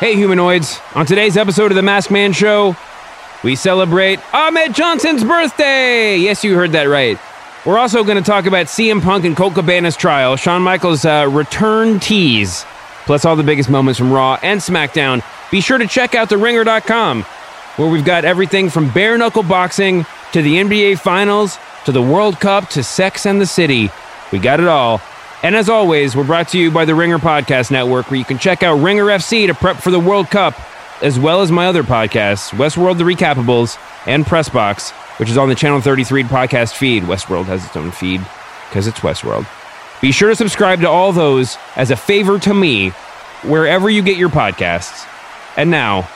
Hey, humanoids. On today's episode of The Masked Man Show, we celebrate Ahmed Johnson's birthday. Yes, you heard that right. We're also going to talk about CM Punk and Colt Cabana's trial, Shawn Michaels' uh, return tease, plus all the biggest moments from Raw and SmackDown. Be sure to check out TheRinger.com, where we've got everything from bare knuckle boxing to the NBA Finals to the World Cup to Sex and the City. We got it all. And as always, we're brought to you by the Ringer Podcast Network, where you can check out Ringer FC to prep for the World Cup, as well as my other podcasts, Westworld The Recapables and Pressbox, which is on the Channel 33 podcast feed. Westworld has its own feed because it's Westworld. Be sure to subscribe to all those as a favor to me, wherever you get your podcasts. And now,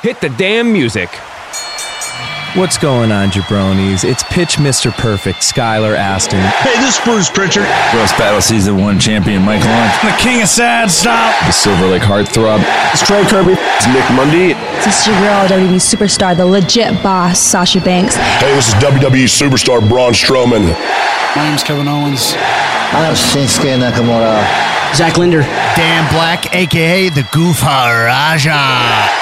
hit the damn music. What's going on, jabronis? It's Pitch Mr. Perfect, Skylar Aston. Hey, this is Bruce Pritchard. Roast Battle Season 1 champion Mike Hunt. The king of sad stop. The Silver Lake Heartthrob. It's Trey Kerby. It's Nick Mundy. This is your girl, WWE superstar, the legit boss, Sasha Banks. Hey, this is WWE superstar Braun Strowman. My name's Kevin Owens. I'm Shinsuke Nakamura. Zach Linder. Dan Black, aka the Goof Raja.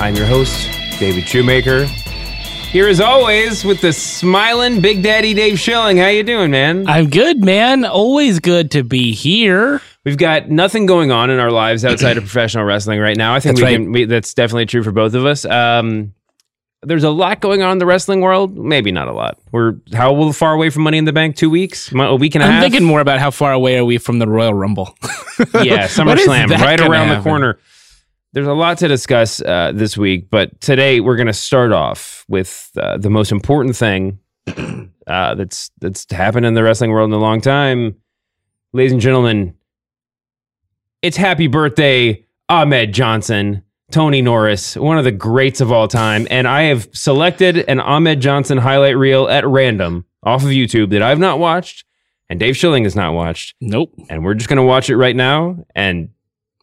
I'm your host, David Shoemaker. Here as always with the smiling Big Daddy Dave Schilling. How you doing, man? I'm good, man. Always good to be here. We've got nothing going on in our lives outside of professional wrestling right now. I think That's we right. can. We, that's definitely true for both of us. Um, there's a lot going on in the wrestling world. Maybe not a lot. We're how far away from Money in the Bank? Two weeks? A week and a I'm half? thinking more about how far away are we from the Royal Rumble. yeah, SummerSlam right around the corner. There's a lot to discuss uh, this week, but today we're going to start off with uh, the most important thing uh, that's that's happened in the wrestling world in a long time, ladies and gentlemen. It's happy birthday, Ahmed Johnson, Tony Norris, one of the greats of all time, and I have selected an Ahmed Johnson highlight reel at random off of YouTube that I've not watched, and Dave Schilling has not watched nope. and we're just gonna watch it right now, and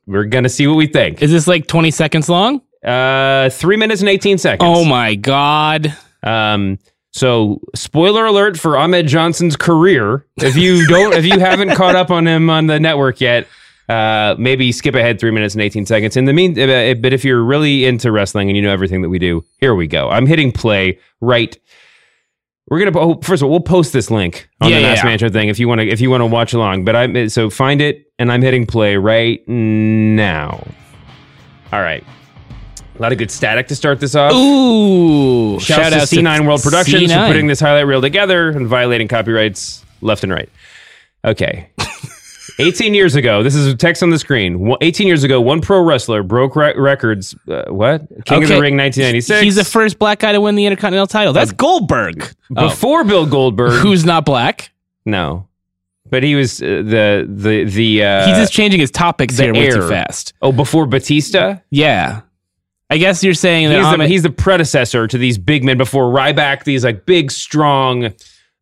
we're gonna see what we think. Is this like 20 seconds long? Uh, three minutes and eighteen seconds. Oh my god. Um, so spoiler alert for Ahmed Johnson's career. If you don't, if you haven't caught up on him on the network yet, uh, maybe skip ahead three minutes and eighteen seconds. In the mean, uh, but if you're really into wrestling and you know everything that we do, here we go. I'm hitting play right. We're gonna oh, first of all we'll post this link on Yeah, the Mass yeah. Mantra thing if you want to if you want to watch along. But I'm so find it and I'm hitting play right now. All right, a lot of good static to start this off. Ooh. Shout out to C9 World Productions for C9. putting this highlight reel together and violating copyrights left and right. Okay. 18 years ago, this is a text on the screen. 18 years ago, one pro wrestler broke re- records. Uh, what? King of the Ring 1996. He's the first black guy to win the Intercontinental title. That's Goldberg. Oh. Before Bill Goldberg. Who's not black? no. But he was uh, the the the uh, He's just changing his topics the here way too fast. Oh, before Batista? Yeah. I guess you're saying that He's the, he's the predecessor to these big men before Ryback, these like big, strong,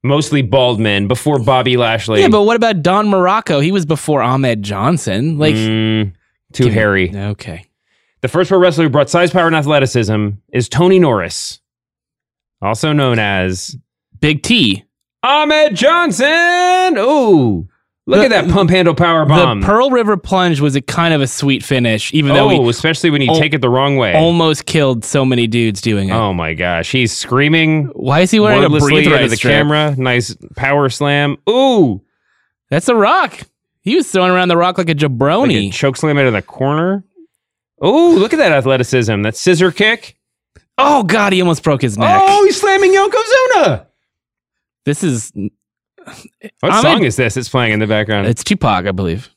mostly bald men before Bobby Lashley. Yeah, but what about Don Morocco? He was before Ahmed Johnson. Like Mm, too Give me- hairy. Okay. The first pro wrestler who brought size, power, and athleticism is Tony Norris, also known as Big T. Ahmed Johnson. Ooh, look The- at that pump handle power bomb. The Pearl River plunge was a kind of a sweet finish, even though oh, he especially when you al- take it the wrong way. almost killed so many dudes doing it. oh my gosh, he's screaming Why is he wearing a breather into the camera. Nice power slam. Ooh, That's a rock. He was throwing around the rock like a like a jabroni. choke slam into the corner. Oh, look at that athleticism. That scissor kick. oh God, he almost broke his neck. Oh, he's slamming Yokozuna. This is What Ahmed- song is this? It's playing in the background. it's Tupac, I believe.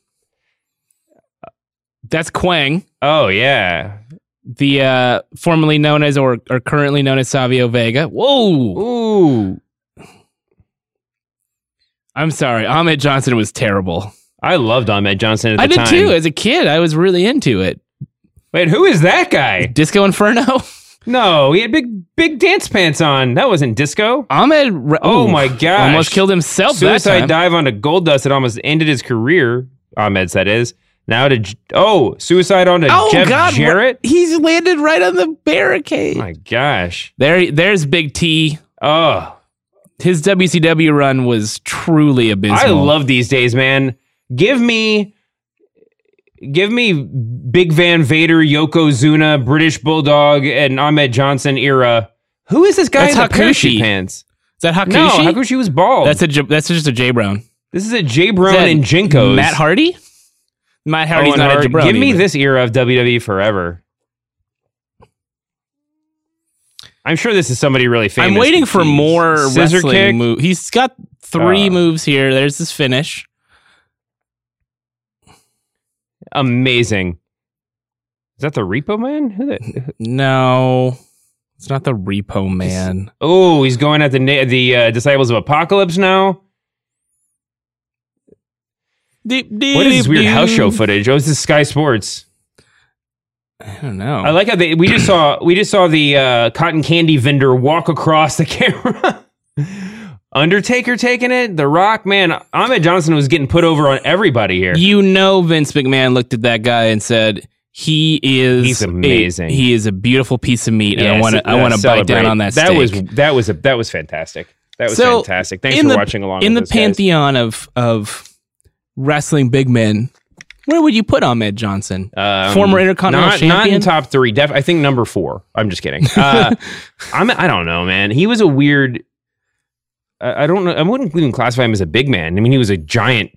That's Kwang, oh yeah. the uh, formerly known as or, or currently known as Savio Vega. Whoa! Ooh. I'm sorry, Ahmed Johnson was terrible. I loved Ahmed Johnson at the I did time. too. As a kid, I was really into it. Wait, who is that guy? Disco Inferno. No, he had big big dance pants on. That wasn't disco. Ahmed. Oh Ooh, my god, Almost killed himself. Suicide dive onto Goldust. It almost ended his career. Ahmed that is now to oh suicide onto Oh Jeff God! Jarrett. He's landed right on the barricade. Oh my gosh! There, there's Big T. Oh, His WCW run was truly abysmal. I love these days, man. Give me, give me Big Van Vader, Yokozuna, British Bulldog, and Ahmed Johnson era. Who is this guy That's in the Hakushi. pants? Is that Hakushi? No, Hakushi was bald. That's a J- that's just a J Brown. this is a J Brown and Jinkos. Matt Hardy. Matt Hardy's Owen not Hart. a jabroni. Give me but- this era of WWE forever. I'm sure this is somebody really famous. I'm waiting for more scissor wrestling. He's got three Uh. moves here. There's his finish. Amazing. Is that the Repo Man? Who the? No, it's not the Repo Man. Oh, he's going at the na- the uh, Disciples of Apocalypse now. What is this weird house show footage? Oh, is this is Sky Sports. I don't know. I like how they we just saw we just saw the uh, cotton candy vendor walk across the camera. Undertaker taking it. The Rock man, Ahmed Johnson was getting put over on everybody here. you know, Vince McMahon looked at that guy and said, "He is He's a- amazing. he is a beautiful piece of meat, and I want to I uh, want to bite down on that. That steak. was that was a that was fantastic. That was So, fantastic. Thanks for the- watching along. in the us, guys. pantheon of of wrestling big men. Where would you put Ahmed Johnson? Um, Former Intercontinental not, Not champion? in top three. Def, I think number four. I'm just kidding. Uh, I'm. I don't know, man. He was a weird. I, I don't know. I wouldn't even classify him as a big man. I mean, he was a giant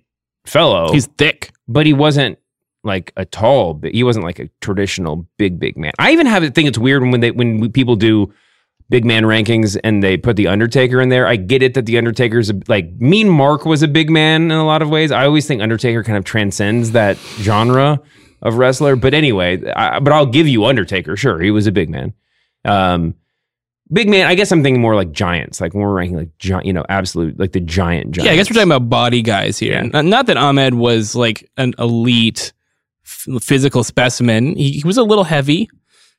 fellow. He's thick. but he wasn't like a tall. He wasn't like a traditional big big man. I even have a thing. it's weird when they when people do big man rankings and they put the Undertaker in there. I get it that the Undertaker's a, like Mean Mark was a big man in a lot of ways. I always think Undertaker kind of transcends that genre of wrestler. But anyway, I, but I'll give you Undertaker. Sure, he was a big man. Um, big man. I guess I'm thinking more like giants. Like when we're ranking like giant, you know, absolute like the giant. Giants. Yeah, I guess we're talking about body guys here. Yeah. Not, not that Ahmed was like an elite f- physical specimen. He, he was a little heavy.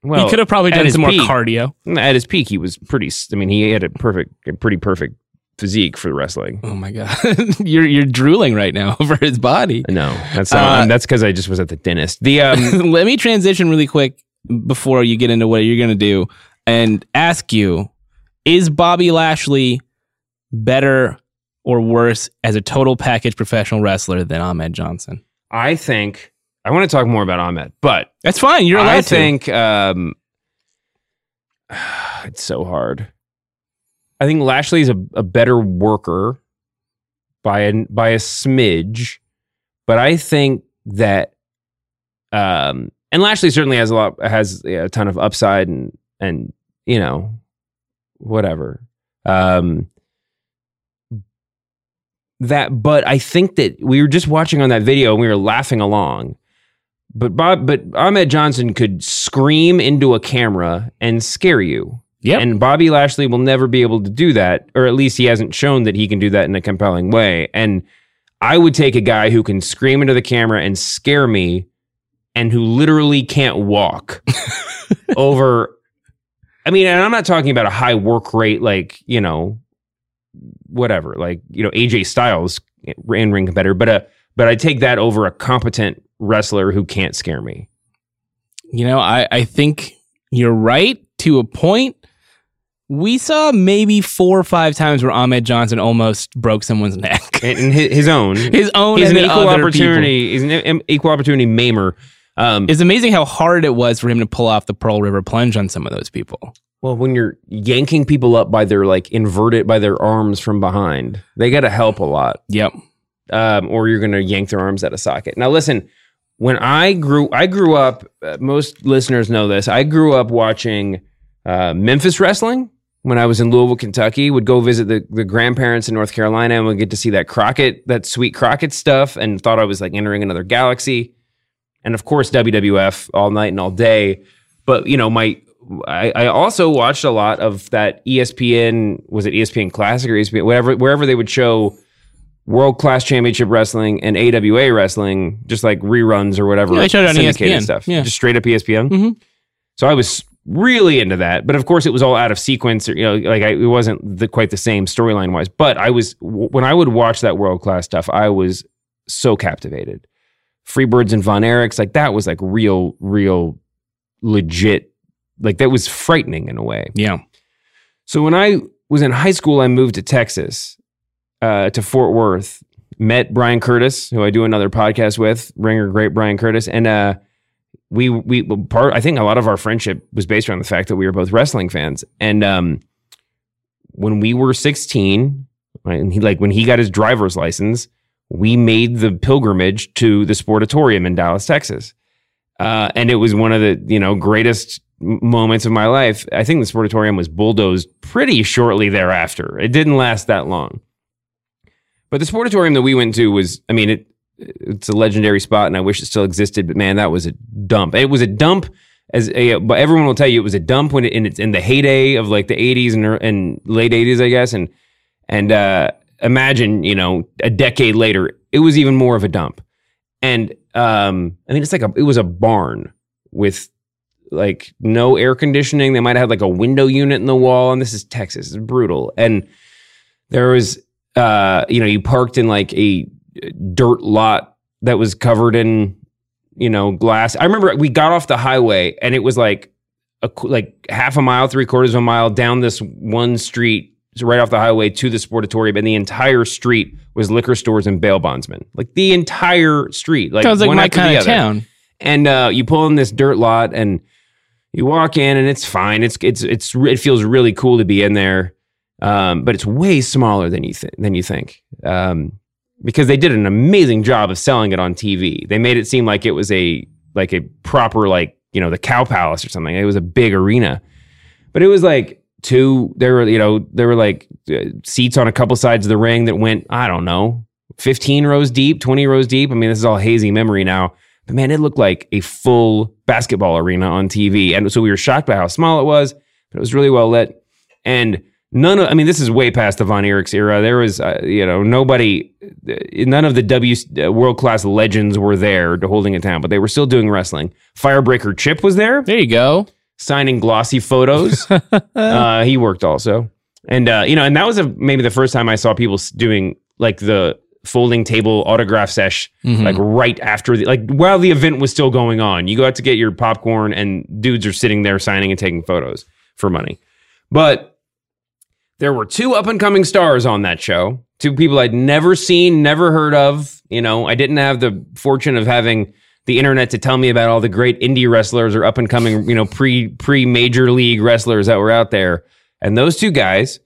Well, he could have probably done some more cardio. At his peak, he was pretty. I mean, he had a perfect, a pretty perfect physique for wrestling. Oh my god, you're you're drooling right now over his body. No, that's Uh, not, that's because I just was at the dentist. The um, Let me transition really quick before you get into what you're gonna do, and ask you: Is Bobby Lashley better or worse as a total package professional wrestler than Ahmed Johnson? I think I want to talk more about Ahmed, but That's fine. You're allowed I to. think um, it's so hard. I think Lashley's a, a better worker by a by a smidge, but I think that um, and Lashley certainly has a lot has a ton of upside and and you know whatever um that but I think that we were just watching on that video and we were laughing along but Bob, but Ahmed Johnson could scream into a camera and scare you. Yep. And Bobby Lashley will never be able to do that, or at least he hasn't shown that he can do that in a compelling way. And I would take a guy who can scream into the camera and scare me, and who literally can't walk over. I mean, and I'm not talking about a high work rate, like you know, whatever, like you know, AJ Styles in ring competitor, but a but I take that over a competent wrestler who can't scare me. You know, I, I think you're right to a point. We saw maybe four or five times where Ahmed Johnson almost broke someone's neck. And, his, his own, His own he's an equal opportunity. He's an equal opportunity maimer. Um, It's amazing how hard it was for him to pull off the Pearl River plunge on some of those people. well, when you're yanking people up by their like inverted by their arms from behind, they got to help a lot. Yep. um, or you're going to yank their arms out of socket. Now, listen, when I grew, I grew up. Uh, most listeners know this. I grew up watching uh, Memphis wrestling when I was in Louisville, Kentucky. Would go visit the the grandparents in North Carolina, and would get to see that Crockett, that sweet Crockett stuff, and thought I was like entering another galaxy. And of course, WWF all night and all day. But you know, my I, I also watched a lot of that ESPN. Was it ESPN Classic or ESPN? Whatever, wherever they would show World Class Championship Wrestling and AWA Wrestling, just like reruns or whatever. Yeah, they showed it on ESPN. stuff. Yeah. Just straight up ESPN. Mhm. So I was really into that, but of course it was all out of sequence. Or, you know, like I, it wasn't the, quite the same storyline wise. But I was w- when I would watch that world class stuff, I was so captivated. Freebirds and Von Erichs, like that was like real, real, legit. Like that was frightening in a way. Yeah. So when I was in high school, I moved to Texas, uh, to Fort Worth. Met Bryan Curtis, who I do another podcast with, ringer great Bryan Curtis, and uh, we we part. I think a lot of our friendship was based around the fact that we were both wrestling fans. And um, when we were sixteen, right, and he like when he got his driver's license, we made the pilgrimage to the Sportatorium in Dallas, Texas, uh, and it was one of the you know greatest moments of my life. I think the Sportatorium was bulldozed pretty shortly thereafter. It didn't last that long. But the Sportatorium that we went to was, I mean, it it's a legendary spot, and I wish it still existed. But man, that was a dump. It was a dump. As a, but everyone will tell you, it was a dump when it, in its in the heyday of like the '80s and, and late '80s, I guess. And and uh, imagine, you know, a decade later, it was even more of a dump. And um, I mean, it's like a it was a barn with like no air conditioning. They might have had like a window unit in the wall, and this is Texas. It's brutal. And there was, uh, you know, you parked in like a dirt lot that was covered in, you know, glass. I remember we got off the highway, and it was like a like half a mile, three quarters of a mile down this one street. Right off the highway to the sportatorium, and the entire street was liquor stores and bail bondsmen. Like the entire street, like Sounds like one my kind of town. and uh, you pull in this dirt lot and you walk in and it's fine. It's it's it's it feels really cool to be in there um, but it's way smaller than you think than you think. Um, because they did an amazing job of selling it on TV they made it seem like it was a like a proper like you know the cow palace or something. It was a big arena. But it was like two there were you know there were like uh, seats on a couple sides of the ring that went i don't know 15 rows deep 20 rows deep i mean this is all hazy memory now but man, it looked like a full basketball arena on TV. And so we were shocked by how small it was, but it was really well lit. And none of, I mean, this is way past the Von Erichs era. There was, uh, you know, nobody, uh, none of the W uh, world class legends were there to holding it down, but they were still doing wrestling. Firebreaker Chip was there. There you go. Signing glossy photos. uh, he worked also. And, uh, you know, and that was a, maybe the first time I saw people doing like the, folding table autograph sesh Mhm. like right after the like while the event was still going on you go out to get your popcorn and dudes are sitting there signing and taking photos for money but there were two up and coming stars on that show two people i'd never seen never heard of you know i didn't have the fortune of having the internet to tell me about all the great indie wrestlers or up and coming you know pre pre major league wrestlers that were out there and those two guys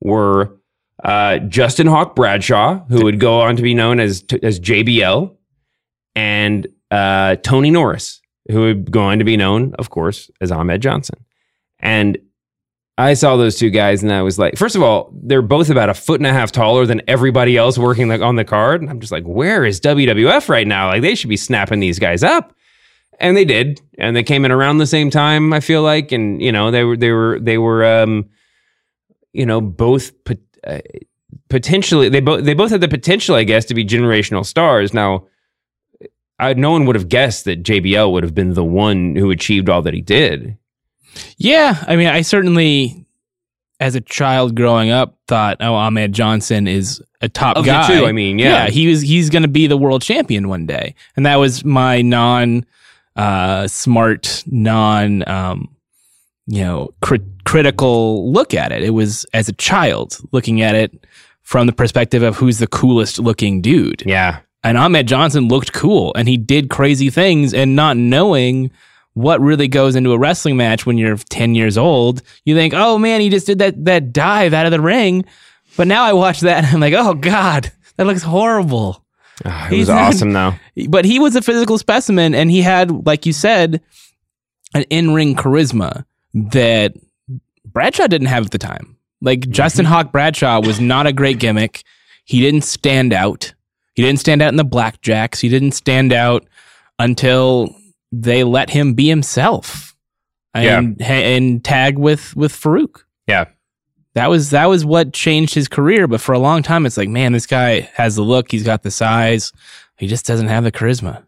were uh, Justin Hawk Bradshaw, who would go on to be known as as JBL, and uh, Tony Norris, who would go on to be known, of course, as Ahmed Johnson. And I saw those two guys, and I was like, first of all, they're both about a foot and a half taller than everybody else working like on the card. And I'm just like, where is WWF right now? Like they should be snapping these guys up. And they did, and they came in around the same time. I feel like, and you know, they were they were they were, um, you know, both pot- uh, potentially they both they both had the potential, I guess, to be generational stars. Now, I, no one would have guessed that JBL would have been the one who achieved all that he did. Yeah, I mean, I certainly, as a child growing up, thought, "Oh, Ahmed Johnson is a top Of the guy." two, I mean, yeah. he was. He's going to be the world champion one day, and that was my non uh, smart, non um, you know, cri- critical look at it. It was as a child looking at it from the perspective of who's the coolest looking dude. Yeah, and Ahmed Johnson looked cool, and he did crazy things, and not knowing what really goes into a wrestling match when you're 10 years old, you think, oh man, he just did that, that dive out of the ring. But now I watch that and I'm like, oh God, that looks horrible. Ah, it He's was not- awesome though. But he was a physical specimen and he had, like you said, an in ring charisma that Bradshaw didn't have at the time. Like Justin Hawk Bradshaw was not a great gimmick. He didn't stand out. He didn't stand out in the blackjacks. He didn't stand out until they let him be himself and and tag with with Farouk. Yeah. That was that was what changed his career. But for a long time, it's like, man, this guy has the look. He's got the size. He just doesn't have the charisma.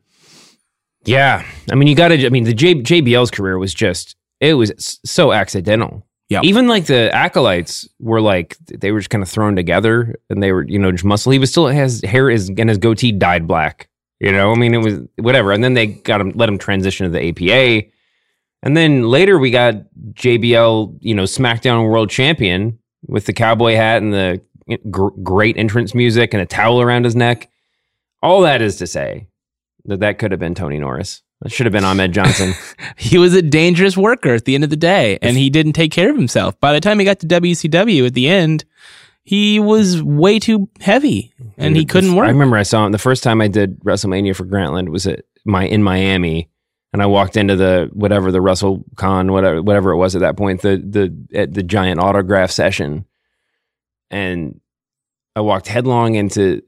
Yeah, I mean, you got to. I mean, the J, JBL's career was just it was so accidental. Yeah. even like the acolytes were like they were just kind of thrown together, and they were you know just muscle. He was still his hair is and his goatee dyed black. You know, I mean, it was whatever. And then they got him, let him transition to the APA, and then later we got JBL, you know, SmackDown World Champion with the cowboy hat and the gr- great entrance music and a towel around his neck. All that is to say that that could have been Tony Norris. That should have been Ahmed Johnson. He was a dangerous worker at the end of the day, and he didn't take care of himself. By the time he got to WCW at the end, he was way too heavy, and he couldn't work. I remember I saw him the first time I did WrestleMania for Grantland was at my in Miami, and I walked into the whatever the Russell Con whatever whatever it was at that point the the at the giant autograph session, and I walked headlong into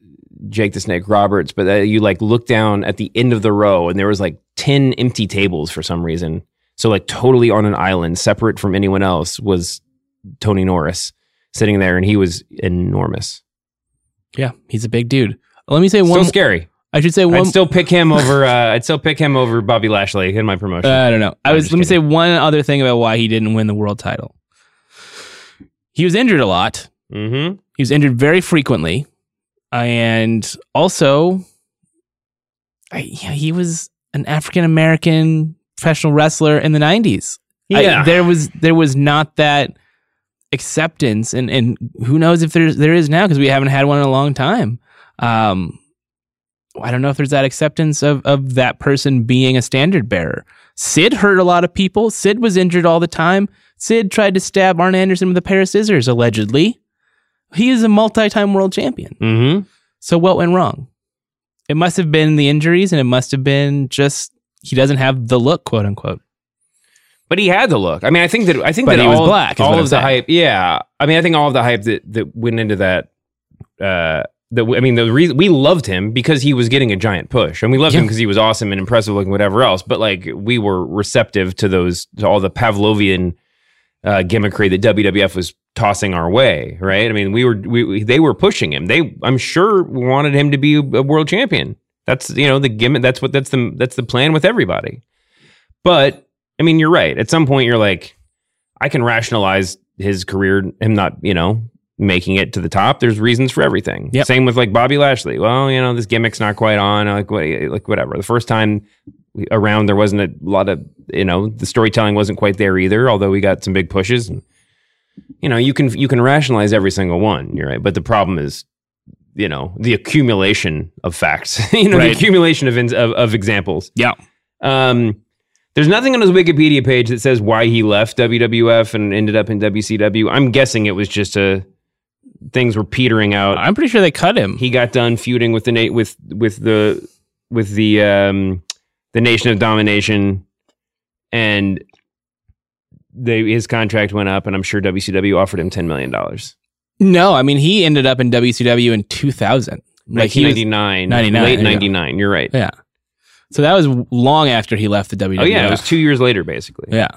Jake the Snake Roberts, but uh, you like look down at the end of the row and there was like ten empty tables for some reason. So like totally on an island, separate from anyone else, was Tony Norris sitting there, and he was enormous. Yeah, he's a big dude. Let me say Still one. scary. I should say one. I'd still pick him over. Uh, I'd still pick him over Bobby Lashley in my promotion. I don't know. I I'm was. Let me kidding. say one other thing about why he didn't win the world title. He was injured a lot. mm-hmm. He was injured very frequently, and also, I, yeah, he was an African American professional wrestler in the nineties. Yeah. there was there was not that acceptance, and and who knows if there's there is now because we haven't had one in a long time. Um, I don't know if there's that acceptance of of that person being a standard bearer. Sid hurt a lot of people. Sid was injured all the time. Sid tried to stab Arn Anderson with a pair of scissors, allegedly. He is a multi-time world champion. Mm-hmm. So what went wrong? It must have been the injuries, and it must have been just he doesn't have the look, quote unquote. But he had the look. I mean, I think that I think But that he was all, black, all of I'm the saying. hype. Yeah, I mean, I think all of the hype that that went into that. Uh, that I mean, the reason we loved him because he was getting a giant push, and we loved him because he was awesome and impressive looking, whatever else. But like, we were receptive to those to all the Pavlovian uh, gimmickry that WWF was tossing our way, right? I mean, we were we, we they were pushing him. They, I'm sure, wanted him to be a world champion. That's you know the gimmick. That's what that's the that's the plan with everybody. But I mean, you're right. At some point, you're like, I can rationalize his career, him not, you know, making it to the top. There's reasons for everything. Yep. Same with like Bobby Lashley. Well, you know, this gimmick's not quite on. Like, what, like whatever. The first time around, there wasn't a lot of, you know, the storytelling wasn't quite there either. Although we got some big pushes. And, you know, you can you can rationalize every single one. You're right, but the problem is. You know the accumulation of facts. you know the accumulation of, of of examples. Yeah. Um, there's nothing on his Wikipedia page that says why he left WWF and ended up in WCW. I'm guessing it was just a things were petering out. I'm pretty sure they cut him. He got done feuding with the na- with with the with the um the Nation of Domination, and they his contract went up, and I'm sure WCW offered him ten million dollars. No, I mean he ended up in WCW in 2000. Like he was, 1999, 99, late there you go. 99. You're right. yeah. So that was long after he left the WWF. Oh yeah, it was two years later, basically. Yeah.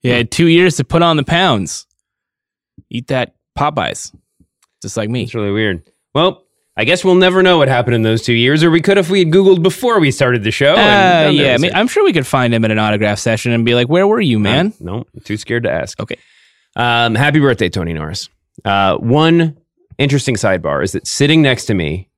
He had two years to put on the pounds. Eat that Popeyes. Just like me. It's really weird. Well, I guess we'll never know what happened in those two years, or we could if we had Googled before we started the show. Uh, and yeah, I mean, I'm sure we could find him at an autograph session and be like, "Where were you, man?" No, too scared to ask. Okay. Um, happy birthday, Tony Norris. Uh, one interesting sidebar is that sitting next to me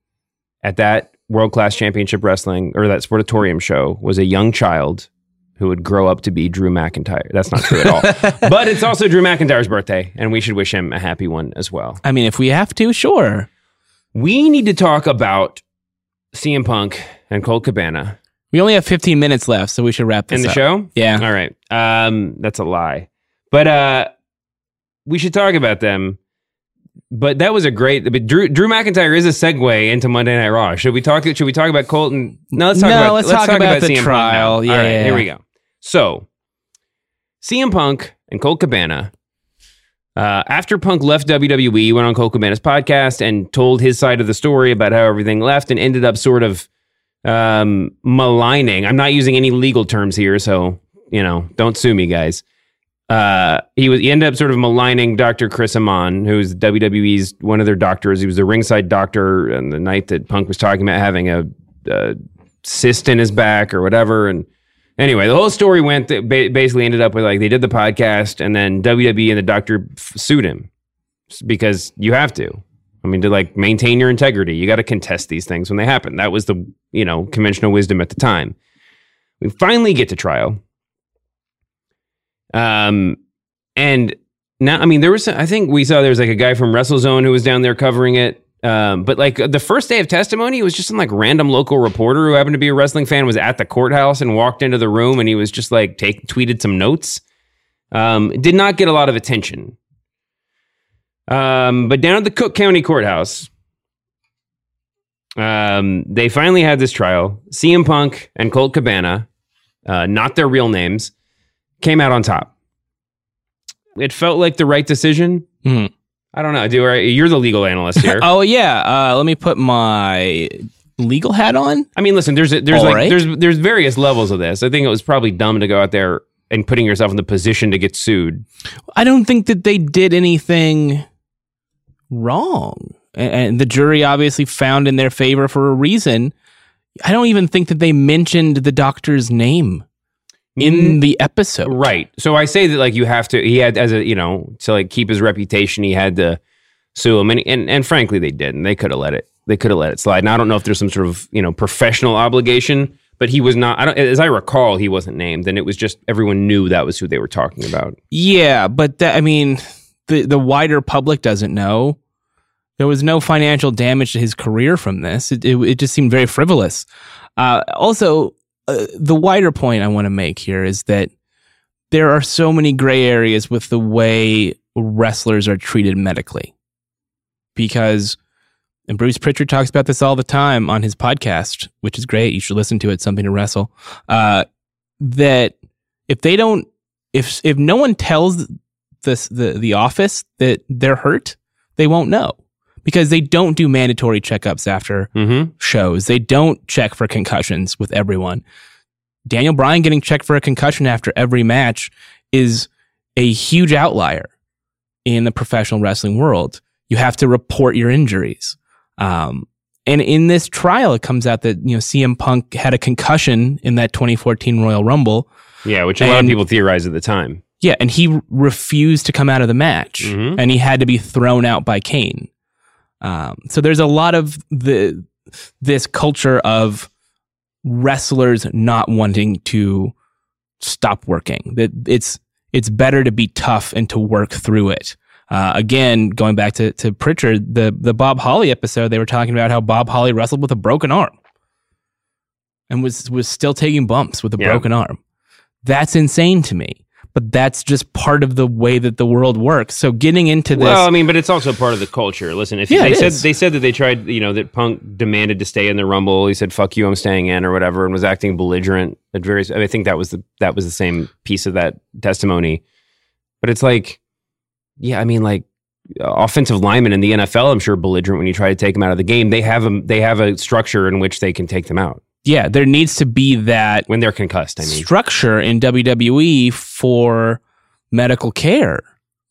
at that World Class Championship Wrestling or that Sportatorium show was a young child who would grow up to be Drew McIntyre. That's not true at all. but it's also Drew McIntyre's birthday, and we should wish him a happy one as well. I mean, if we have to, sure. We need to talk about CM Punk and Colt Cabana We only have 15 minutes left, so we should wrap this in the up. show. Yeah. All right. Um, that's a lie. But uh, we should talk about them. But that was a great. But Drew Drew McIntyre is a segue into Monday Night Raw. Should we talk? Should we talk about Colton? No, let's talk No, about. let's talk about the CM trial. Yeah, right, yeah, here we go. So, CM Punk and Colt Cabana. Uh, after Punk left WWE, he went on Colt Cabana's podcast and told his side of the story about how everything left, and ended up sort of um, maligning. I'm not using any legal terms here, so you know, don't sue me, guys. Uh, he was he ended up sort of maligning Dr. Chris Amann, who's WWE's one of their doctors. He was the ringside doctor on the night that Punk was talking about having a, a cyst in his back or whatever. And anyway, the whole story went that ba- basically ended up with like they did the podcast, and then WWE and the doctor f- sued him because you have to. I mean, to like maintain your integrity, you got to contest these things when they happen. That was the you know conventional wisdom at the time. We finally get to trial. Um, and now, I mean, there was, I think we saw there was like a guy from WrestleZone who was down there covering it. Um, but like the first day of testimony, it was just some like random local reporter who happened to be a wrestling fan was at the courthouse and walked into the room and he was just like take tweeted some notes. Um, did not get a lot of attention. Um, but down at the Cook County Courthouse, um, they finally had this trial. CM Punk and Colt Cabana, uh, not their real names, came out on top. It felt like the right decision. Mhm. I don't know. Do I- you're the legal analyst here? Oh yeah. Uh, let me put my legal hat on. I mean, listen. There's a, there's All like right. there's there's various levels of this. I think it was probably dumb to go out there and putting yourself in the position to get sued. I don't think that they did anything wrong. And the jury obviously found in their favor for a reason. I don't even think that they mentioned the doctor's name in the episode. Right. So I say that like you have to. He had as a you know to like keep his reputation. He had to sue him, and and, and frankly they didn't. They could have let it. They could have let it slide. And I don't know if there's some sort of you know professional obligation, but he was not. I don't. As I recall, he wasn't named, and it was just everyone knew that was who they were talking about. Yeah, but that, I mean, the the wider public doesn't know. There was no financial damage to his career from this. It it, it just seemed very frivolous. Uh, also, uh, the wider point I want to make here is that there are so many gray areas with the way wrestlers are treated medically. Because, and Bruce Pritchard talks about this all the time on his podcast, which is great. You should listen to it. Something to wrestle. Uh, that if they don't, if if no one tells this the the office that they're hurt, they won't know because they don't do mandatory checkups after Mm-hmm. shows. They don't check for concussions with everyone. Daniel Bryan getting checked for a concussion after every match is a huge outlier in the professional wrestling world. You have to report your injuries. Um, and in this trial, it comes out that you know CM Punk had a concussion in that 2014 Royal Rumble. Yeah, which a lot of people theorized at the time. Yeah, and he refused to come out of the match, Mhm. and he had to be thrown out by Kane. Um, so there's a lot of the this culture of wrestlers not wanting to stop working. That it's it's better to be tough and to work through it. Uh, again, going back to to Pritchard, the the Bob Holly episode, they were talking about how Bob Holly wrestled with a broken arm and was was still taking bumps with a Yeah. broken arm. That's insane to me. But that's just part of the way that the world works. So getting into this, Well, I mean, but it's also part of the culture. Listen, if Yeah, they said is. they said that they tried, you know, that Punk demanded to stay in the Rumble. He said, "Fuck you, I'm staying in," or whatever, and was acting belligerent at various. I, mean, I think that was the that was the same piece of that testimony. But it's like, yeah, I mean, like offensive linemen in the NFL, I'm sure belligerent when you try to take them out of the game. They have a they have a structure in which they can take them out yeah, there needs to be that when they're concussed. I mean, structure in WWE for medical care.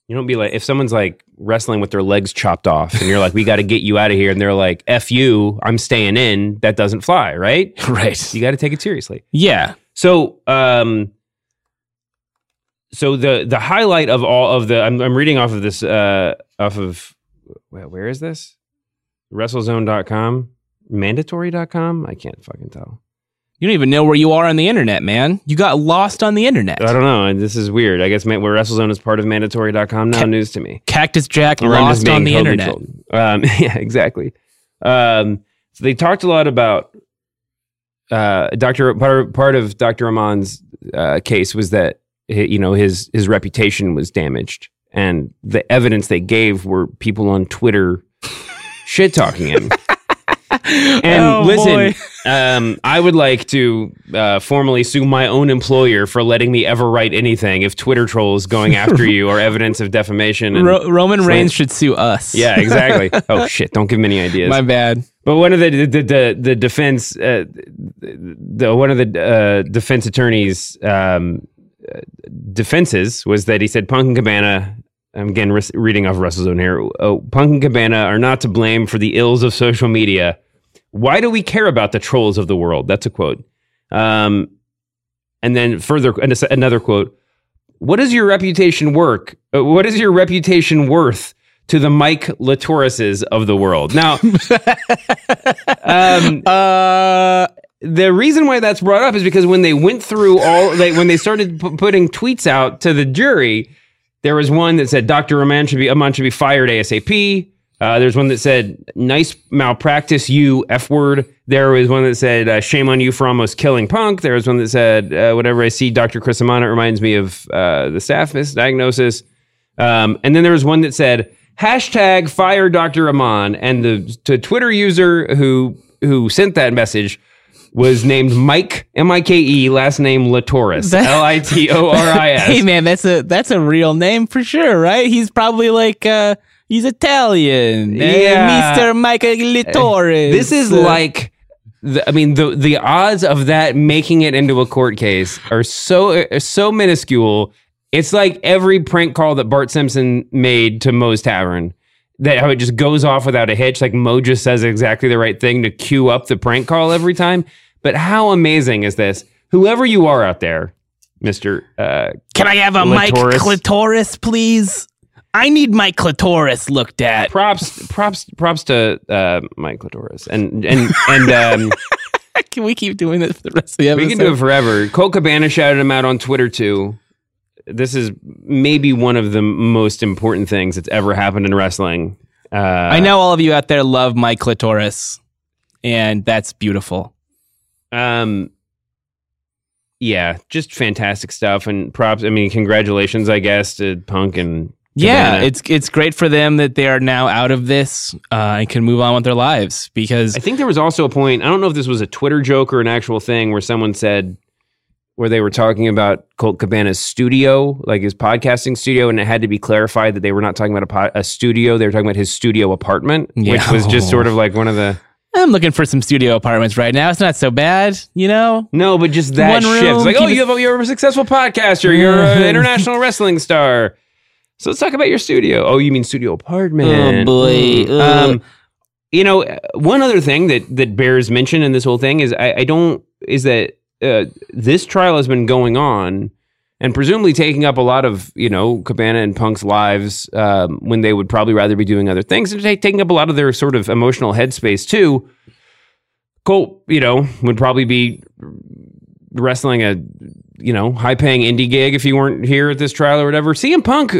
You don't be like if someone's like wrestling with their legs chopped off and you're like, we got to get you out of here, and they're like, "F you, I'm staying in." That doesn't fly, right? Right. You got to take it seriously. Yeah. So, um, so the the highlight of all of the I'm, I'm reading off of this uh off of where, where is this WrestleZone.com mandatory.com I can't fucking tell You don't even know where you are on the internet, man. You got lost on the internet. I don't know this is weird I guess where WrestleZone is part of mandatory.com now Ca- news to me Cactus Jack Or lost on the totally internet. Um, yeah, exactly. Um, so they talked a lot about uh, Dr. Part, part of Dr. Amann's uh, case was that you know his his reputation was damaged, and the evidence they gave were people on Twitter shit talking him. And Oh, listen, um, I would like to uh, formally sue my own employer for letting me ever write anything if Twitter trolls going after you are evidence of defamation. And Ro- Roman slant- Reigns should sue us. yeah, exactly. oh shit! Don't give him any ideas. My bad. but one of the the the, the defense, uh, the one of the uh, defense attorneys um, defenses was that he said Punk and Cabana. I'm again re- reading off WrestleZone here. Oh, Punk and Cabana are not to blame for the ills of social media. Why do we care about the trolls of the world? That's a quote. Um, and then further, another quote. What is your reputation work? uh, What is your reputation worth to the Mike Litorises of the world? Now, um, Uh, the reason why that's brought up is because when they went through all, they, when they started p- putting tweets out to the jury, there was one that said Dr. Rahman should be Amann should be fired ASAP. Uh, there's one that said nice malpractice, you f word. There was one that said uh, shame on you for almost killing Punk. There was one that said uh, whatever I see Dr. Chris Amann, it reminds me of uh, the staff misdiagnosis. Um, and then there was one that said hashtag fire Dr. Amann, and the, the Twitter user who who sent that message was named Mike M I K E, last name Litoris L I T O R I S. hey man, that's a that's a real name for sure, right? He's probably like uh he's Italian. Uh, Yeah. Mr. Michael Litore. This is like, the, I mean, the the odds of that making it into a court case are so are so minuscule. It's like every prank call that Bart Simpson made to Moe's Tavern. That how it just goes off without a hitch. Like Mo just says exactly the right thing to cue up the prank call every time. But how amazing is this? Whoever you are out there, Mister. Uh, Can I have a Mike Litoris. Clitoris, please? I need my clitoris looked at. props, props, props to uh, Mike clitoris, and and and. Um, Can we keep doing this for the rest of the episode? We can do it forever. Colt Cabana shouted him out on Twitter too. This is maybe one of the most important things that's ever happened in wrestling. Uh, I know all of you out there love my clitoris, and that's beautiful. Um, yeah, just fantastic stuff and props. I mean, congratulations, I guess, to Punk and Yeah, it's it's great for them that they are now out of this uh, and can move on with their lives because I think there was also a point. I don't know if this was a Twitter joke or an actual thing where someone said where they were talking about Colt Cabana's studio, like his podcasting studio, and it had to be clarified that they were not talking about a, a studio; they were talking about his studio apartment, which was just sort of like one of the I'm looking for some studio apartments right now. It's not so bad, you know. no, but just that One shift. room, It's like, oh, you have a, you're a successful podcaster, you're an international wrestling star. So let's talk about your studio. Oh, you mean studio apartment? Oh, boy. Mm. Um, you know, uh, one other thing that that bears mention in this whole thing is I, I don't is that uh, this trial has been going on and presumably taking up a lot of you know Cabana and Punk's lives um, when they would probably rather be doing other things and ta- taking up a lot of their sort of emotional headspace too. Colt, you know, would probably be wrestling a you know high paying indie gig if you weren't here at this trial or whatever. CM Punk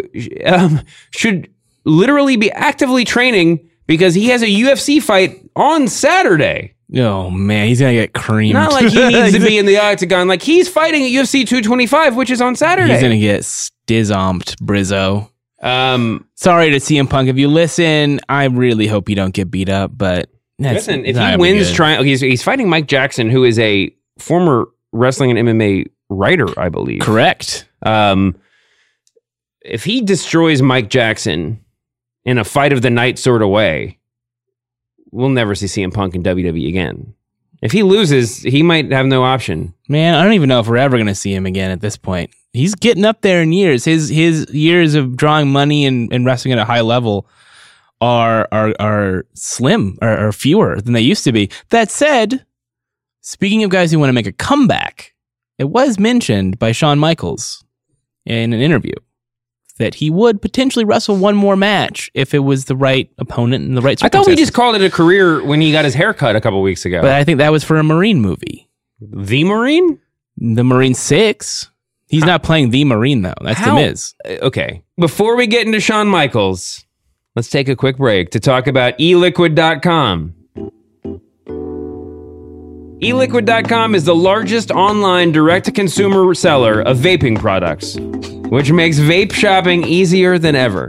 um, should literally be actively training because he has a UFC fight on Saturday. Oh man, he's gonna get creamed. Not like he needs to be in the octagon. Like he's fighting at UFC 225, which is on Saturday. He's gonna get stizomped, Brizzo. um, Sorry to CM Punk. If you listen, I really hope you don't get beat up. But listen, if he wins, trying he's he's fighting Mike Jackson, who is a former wrestling and MMA writer, I believe. correct. Um, if he destroys Mike Jackson in a fight of the night sort of way, we'll never see CM Punk in WWE again. If he loses, he might have no option. Man, I don't even know if we're ever gonna see him again at this point. He's getting up there in years. His his years of drawing money and, and wrestling at a high level are are are slim or fewer than they used to be. That said, speaking of guys who want to make a comeback, it was mentioned by Shawn Michaels in an interview that he would potentially wrestle one more match if it was the right opponent and the right I thought we just called it a career when he got his hair cut a couple weeks ago. But I think that was for a Marine movie. the Marine? The Marine Six. He's not playing the Marine though. That's How- the Miz. Uh, Okay. Before we get into Shawn Michaels, let's take a quick break to talk about eliquid.com. eLiquid.com is the largest online direct to consumer seller of vaping products, which makes vape shopping easier than ever.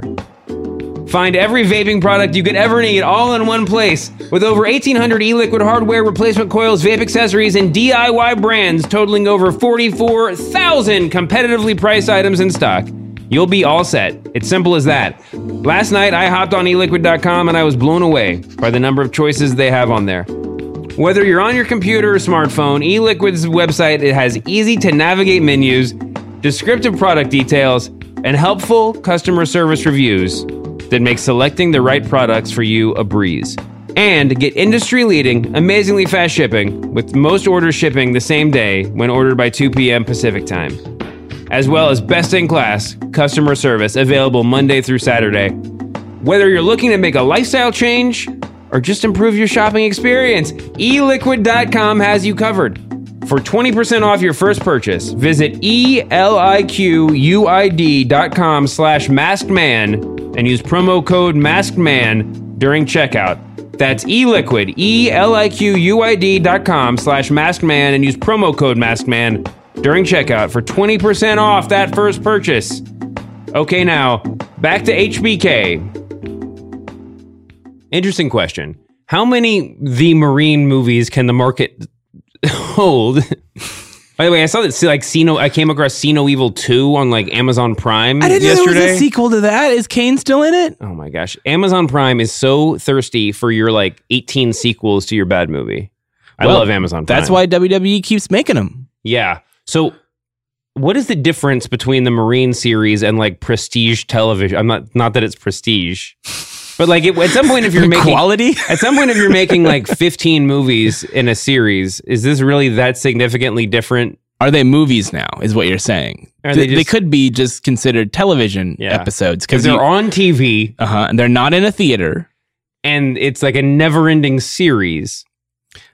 Find every vaping product you could ever need all in one place with over 1,800 e-liquid hardware, replacement coils, vape accessories, and DIY brands totaling over 44,000 competitively priced items in stock. You'll be all set. It's simple as that. Last night, I hopped on eliquid.com and I was blown away by the number of choices they have on there. Whether you're on your computer or smartphone, eLiquid's website it has easy to navigate menus, descriptive product details, and helpful customer service reviews that make selecting the right products for you a breeze. And get industry leading, amazingly fast shipping, with most orders shipping the same day when ordered by 2 p.m. Pacific time. As well as best in class customer service available Monday through Saturday. Whether you're looking to make a lifestyle change or just improve your shopping experience, eliquid.com has you covered. For 20% off your first purchase, visit eliquid.com slash maskedman and use promo code maskedman during checkout. That's eliquid, E E-L-I-Q-U-I-D.com slash maskedman and use promo code maskedman during checkout for 20% off that first purchase. Okay, now, back to HBK. Interesting question. How many The Marine movies can the market hold? By the way, I saw that like See No. I came across See No Evil Two on like Amazon Prime I didn't yesterday. know there was a sequel to that. Is Kane still in it? oh my gosh, Amazon Prime is so thirsty for your like 18 sequels to your bad movie. I Well, love Amazon. Prime. That's why WWE keeps making them. Yeah. So, what is the difference between the Marine series and like prestige television? I'm not not that it's prestige, but like it, at some point, if you're making Quality? at some point, if you're making like 15 movies in a series, is this really that significantly different? Are they movies now? Is what you're saying? Are they, they they just- could be just considered television Yeah. episodes Because because they're on TV uh huh, and they're not in a theater. and it's like a never-ending series.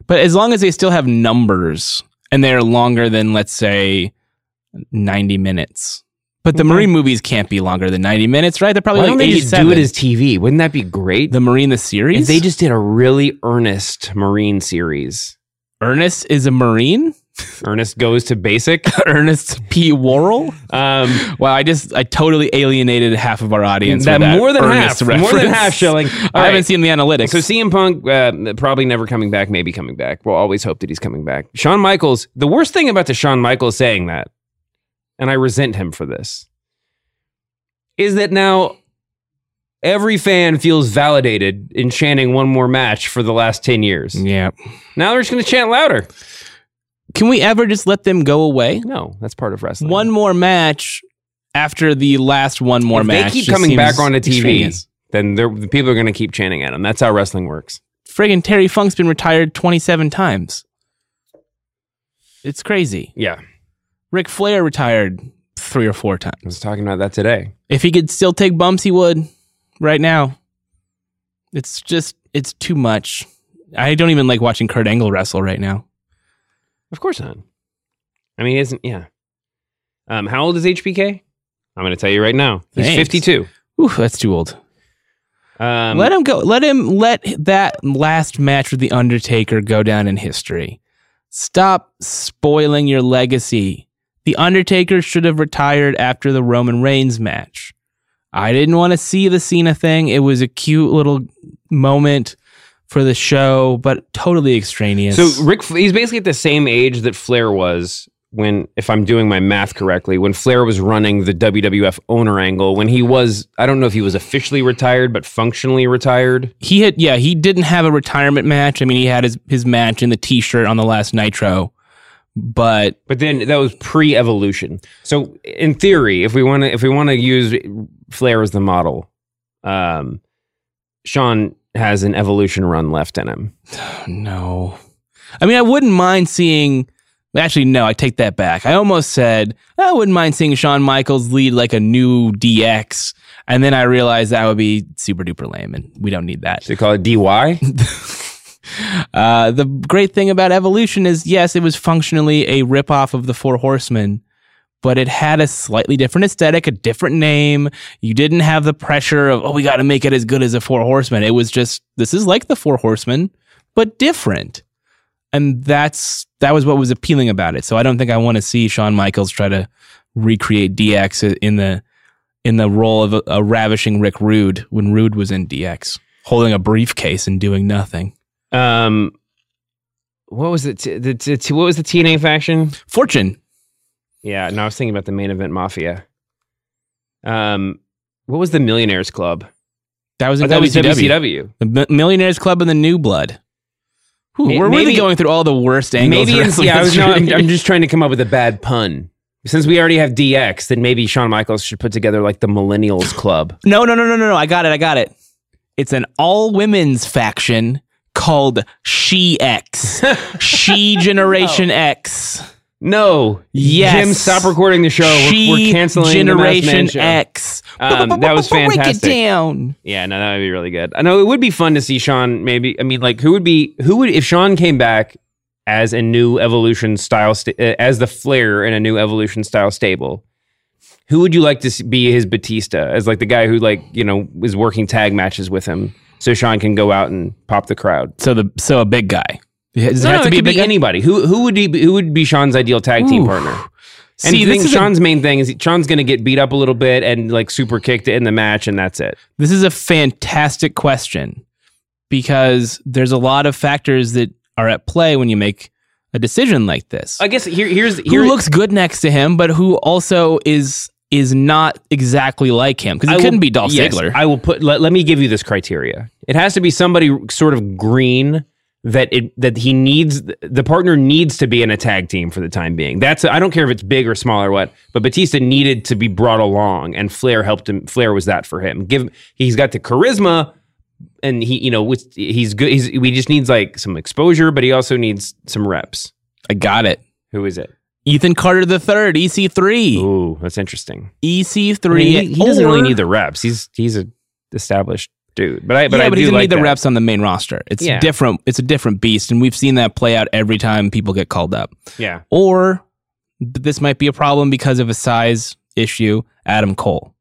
But as long as they still have numbers and they're longer than, let's say, 90 minutes. But the Marine movies can't be longer than 90 minutes, right? They're probably Why like don't they just 87. do it as TV? Wouldn't that be great? the Marine the series? if they just did a really earnest Marine series. Ernest is a Marine? Ernest goes to basic. Ernest P. Worrell? Um, Wow, I just I totally alienated half of our audience. that, with that more than Ernest half, more than reference. half Schilling. I haven't seen the analytics. So CM Punk uh, probably never coming back, maybe coming back. We'll always hope that he's coming back. Shawn Michaels. The worst thing about the Shawn Michaels saying that, and I resent him for this, is that now every fan feels validated in chanting one more match for the last ten years. yeah. Now they're just going to chant louder. Can we ever just let them go away? No, that's part of wrestling. One more match after the last one more if match. they keep coming back onto TV, extraneous. then the people are going to keep chanting at them. That's how wrestling works. Friggin' Terry Funk's been retired 27 times. It's crazy. Yeah, Ric Flair retired three or four times. I was talking about that today. If he could still take bumps, he would right now. It's just, it's too much. I don't even like watching Kurt Angle wrestle right now. Of course not. I mean, isn't. Yeah. Um, how old is HBK? I'm going to tell you right now. He's Thanks. 52. Ooh, that's too old. Um, let him go. Let him let that last match with the Undertaker go down in history. Stop spoiling your legacy. The Undertaker should have retired after the Roman Reigns match. I didn't want to see the Cena thing. It was a cute little moment for the show, but totally extraneous. So Rick, he's basically at the same age that Flair was when, if I'm doing my math correctly, when Flair was running the WWF owner angle. When he was, I don't know if he was officially retired, but functionally retired. he had, yeah, he didn't have a retirement match. I mean, he had his, his match in the t shirt on the last Nitro, but But then that was pre-evolution. So in theory, if we want to, if we want to use Flair as the model, um, Shawn has an evolution run left in him. No. I mean, I wouldn't mind seeing. Actually, no, I take that back. I almost said I wouldn't mind seeing Shawn Michaels lead like a new DX. And then I realized that would be super duper lame, and we don't need that. So you call it DY? Uh, the great thing about Evolution is, yes, it was functionally a ripoff of the Four Horsemen, but it had a slightly different aesthetic, a different name. You didn't have the pressure of, oh, we got to make it as good as the Four Horsemen. It was just, this is like the Four Horsemen, but different. And that's that was what was appealing about it. So I don't think I want to see Shawn Michaels try to recreate DX in the in the role of a, a ravishing Rick Rude when Rude was in DX, holding a briefcase and doing nothing. Um, what was it? The, t- t- what was the TNA faction? Fortune. Yeah, no, I was thinking about the main event Mafia. Um, what was the Millionaires Club? That was Oh, in that was WCW. WCW. The Mi- Millionaires Club and the New Blood. We're really going through all the worst angles. Maybe in, yeah, I was, no, I'm. I'm just trying to come up with a bad pun. Since we already have DX, then maybe Shawn Michaels should put together like the Millennials Club. No, no, no, no, no, no. I got it. I got it. It's an all women's faction called She X. she Generation X. No. Yes. Jim, stop recording the show. We're- we're, canceling the Generation show. X. Um, that was Break it fantastic. down. Yeah, no, that would be really good. I know it would be fun to see Shawn. Maybe I mean, like, who would be who would if Shawn came back as a new Evolution style sta- uh, as the Flair in a new Evolution style stable? Who would you like to be his Batista as like the guy who like you know is working tag matches with him, so Shawn can go out and pop the crowd? So the so a big guy. Does it have no, to be a big be anybody. Who who would be- who would be Shawn's ideal tag team Ooh. partner? And See, this think is a- Shawn's main thing is Shawn's going to get beat up a little bit and like super kicked in the match, and that's it. This is a fantastic question because there's a lot of factors that are at play when you make a decision like this. I guess here here's who looks good next to him, but who also is is not exactly like him because I he couldn't be Dolph yes, Ziggler. I will put. Let, let me give you this criteria. It has to be somebody sort of green that it that he needs. The partner needs to be in a tag team for the time being. That's I don't care if it's big or small or what. But Batista needed to be brought along, and Flair helped him. Flair was that for him. Give he's got the charisma. And he, you know, with, he's good. He's, we just needs like some exposure, but he also needs some reps. I got it. Who is it? Ethan Carter the third, EC3. Ooh, that's interesting. EC3. I mean, he, he doesn't really need the reps. He's he's a established dude. But I but yeah, I but do he doesn't like need the reps on the main roster. It's Yeah. different. It's a different beast, and we've seen that play out every time people get called up. Yeah. Or this might be a problem because of a size issue. Adam Cole.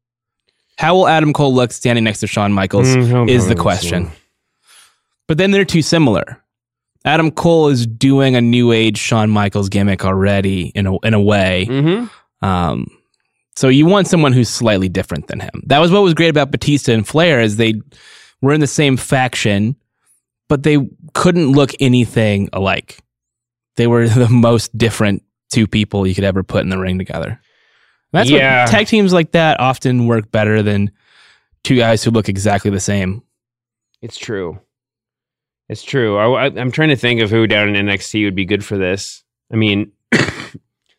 How will Adam Cole look standing next to Shawn Michaels Mm, is the question. But then they're too similar. Adam Cole is doing a new age Shawn Michaels gimmick already in a in a way. Mm-hmm. Um, so you want someone who's slightly different than him. That was what was great about Batista and Flair is they were in the same faction, but they couldn't look anything alike. They were the most different two people you could ever put in the ring together. That's Yeah. what tag teams like that often work better than two guys who look exactly the same. It's true. It's true. I, I'm trying to think of who down in NXT would be good for this. I mean,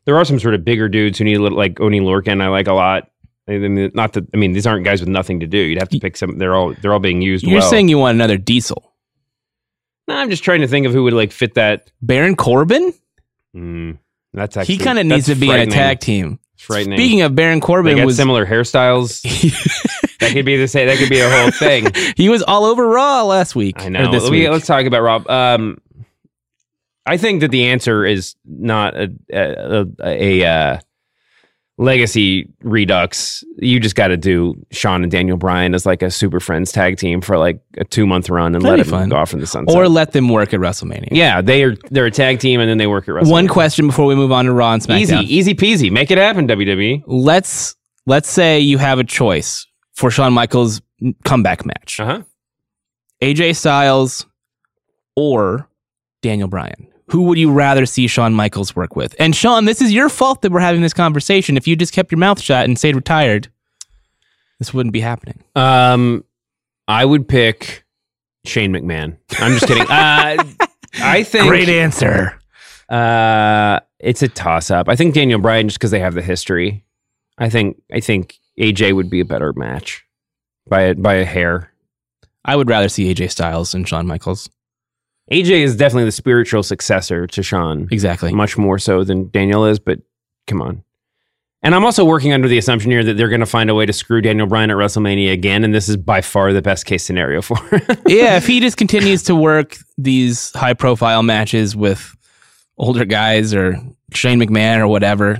there are some sort of bigger dudes who need a little, like Oni Lorcan. I like a lot. I mean, not that. I mean, these aren't guys with nothing to do. You'd have to pick some. They're all they're all being used. You're well. saying you want another Diesel. No, I'm just trying to think of who would like fit that. Baron Corbin? Mm, that's actually he kind of needs to be in a tag team. It's frightening. Speaking of Baron they Corbin, got was similar hairstyles. that could be the same. That could be a whole thing. he was all over Raw last week. I know. this We- week. let's talk about Raw. Um, I think that the answer is not a a, a, a uh, legacy redux. You just got to do Shawn and Daniel Bryan as like a Super Friends tag team for like a two month run and That'd let them fun. go off in the sunset. or let them work at WrestleMania. yeah, they are they're a tag team and then they work at WrestleMania. One question before we move on to Raw and easy, SmackDown. easy easy peasy. Make it happen. WWE. Let's let's say you have a choice for Shawn Michaels' comeback match: Uh huh. AJ Styles or Daniel Bryan. Who would you rather see Shawn Michaels work with? And Shawn, this is your fault that we're having this conversation. If you just kept your mouth shut and stayed retired, this wouldn't be happening. Um, I would pick Shane McMahon. I'm just kidding. uh, I think great answer. Uh, it's a toss up. I think Daniel Bryan just because they have the history. I think I think AJ would be a better match by a, by a hair. I would rather see AJ Styles and Shawn Michaels. AJ is definitely the spiritual successor to Shawn, Exactly. much more so than Daniel is. But come on. And I'm also working under the assumption here that they're going to find a way to screw Daniel Bryan at WrestleMania again, and this is by far the best case scenario for him. yeah, if he just continues to work these high profile matches with older guys or Shane McMahon or whatever,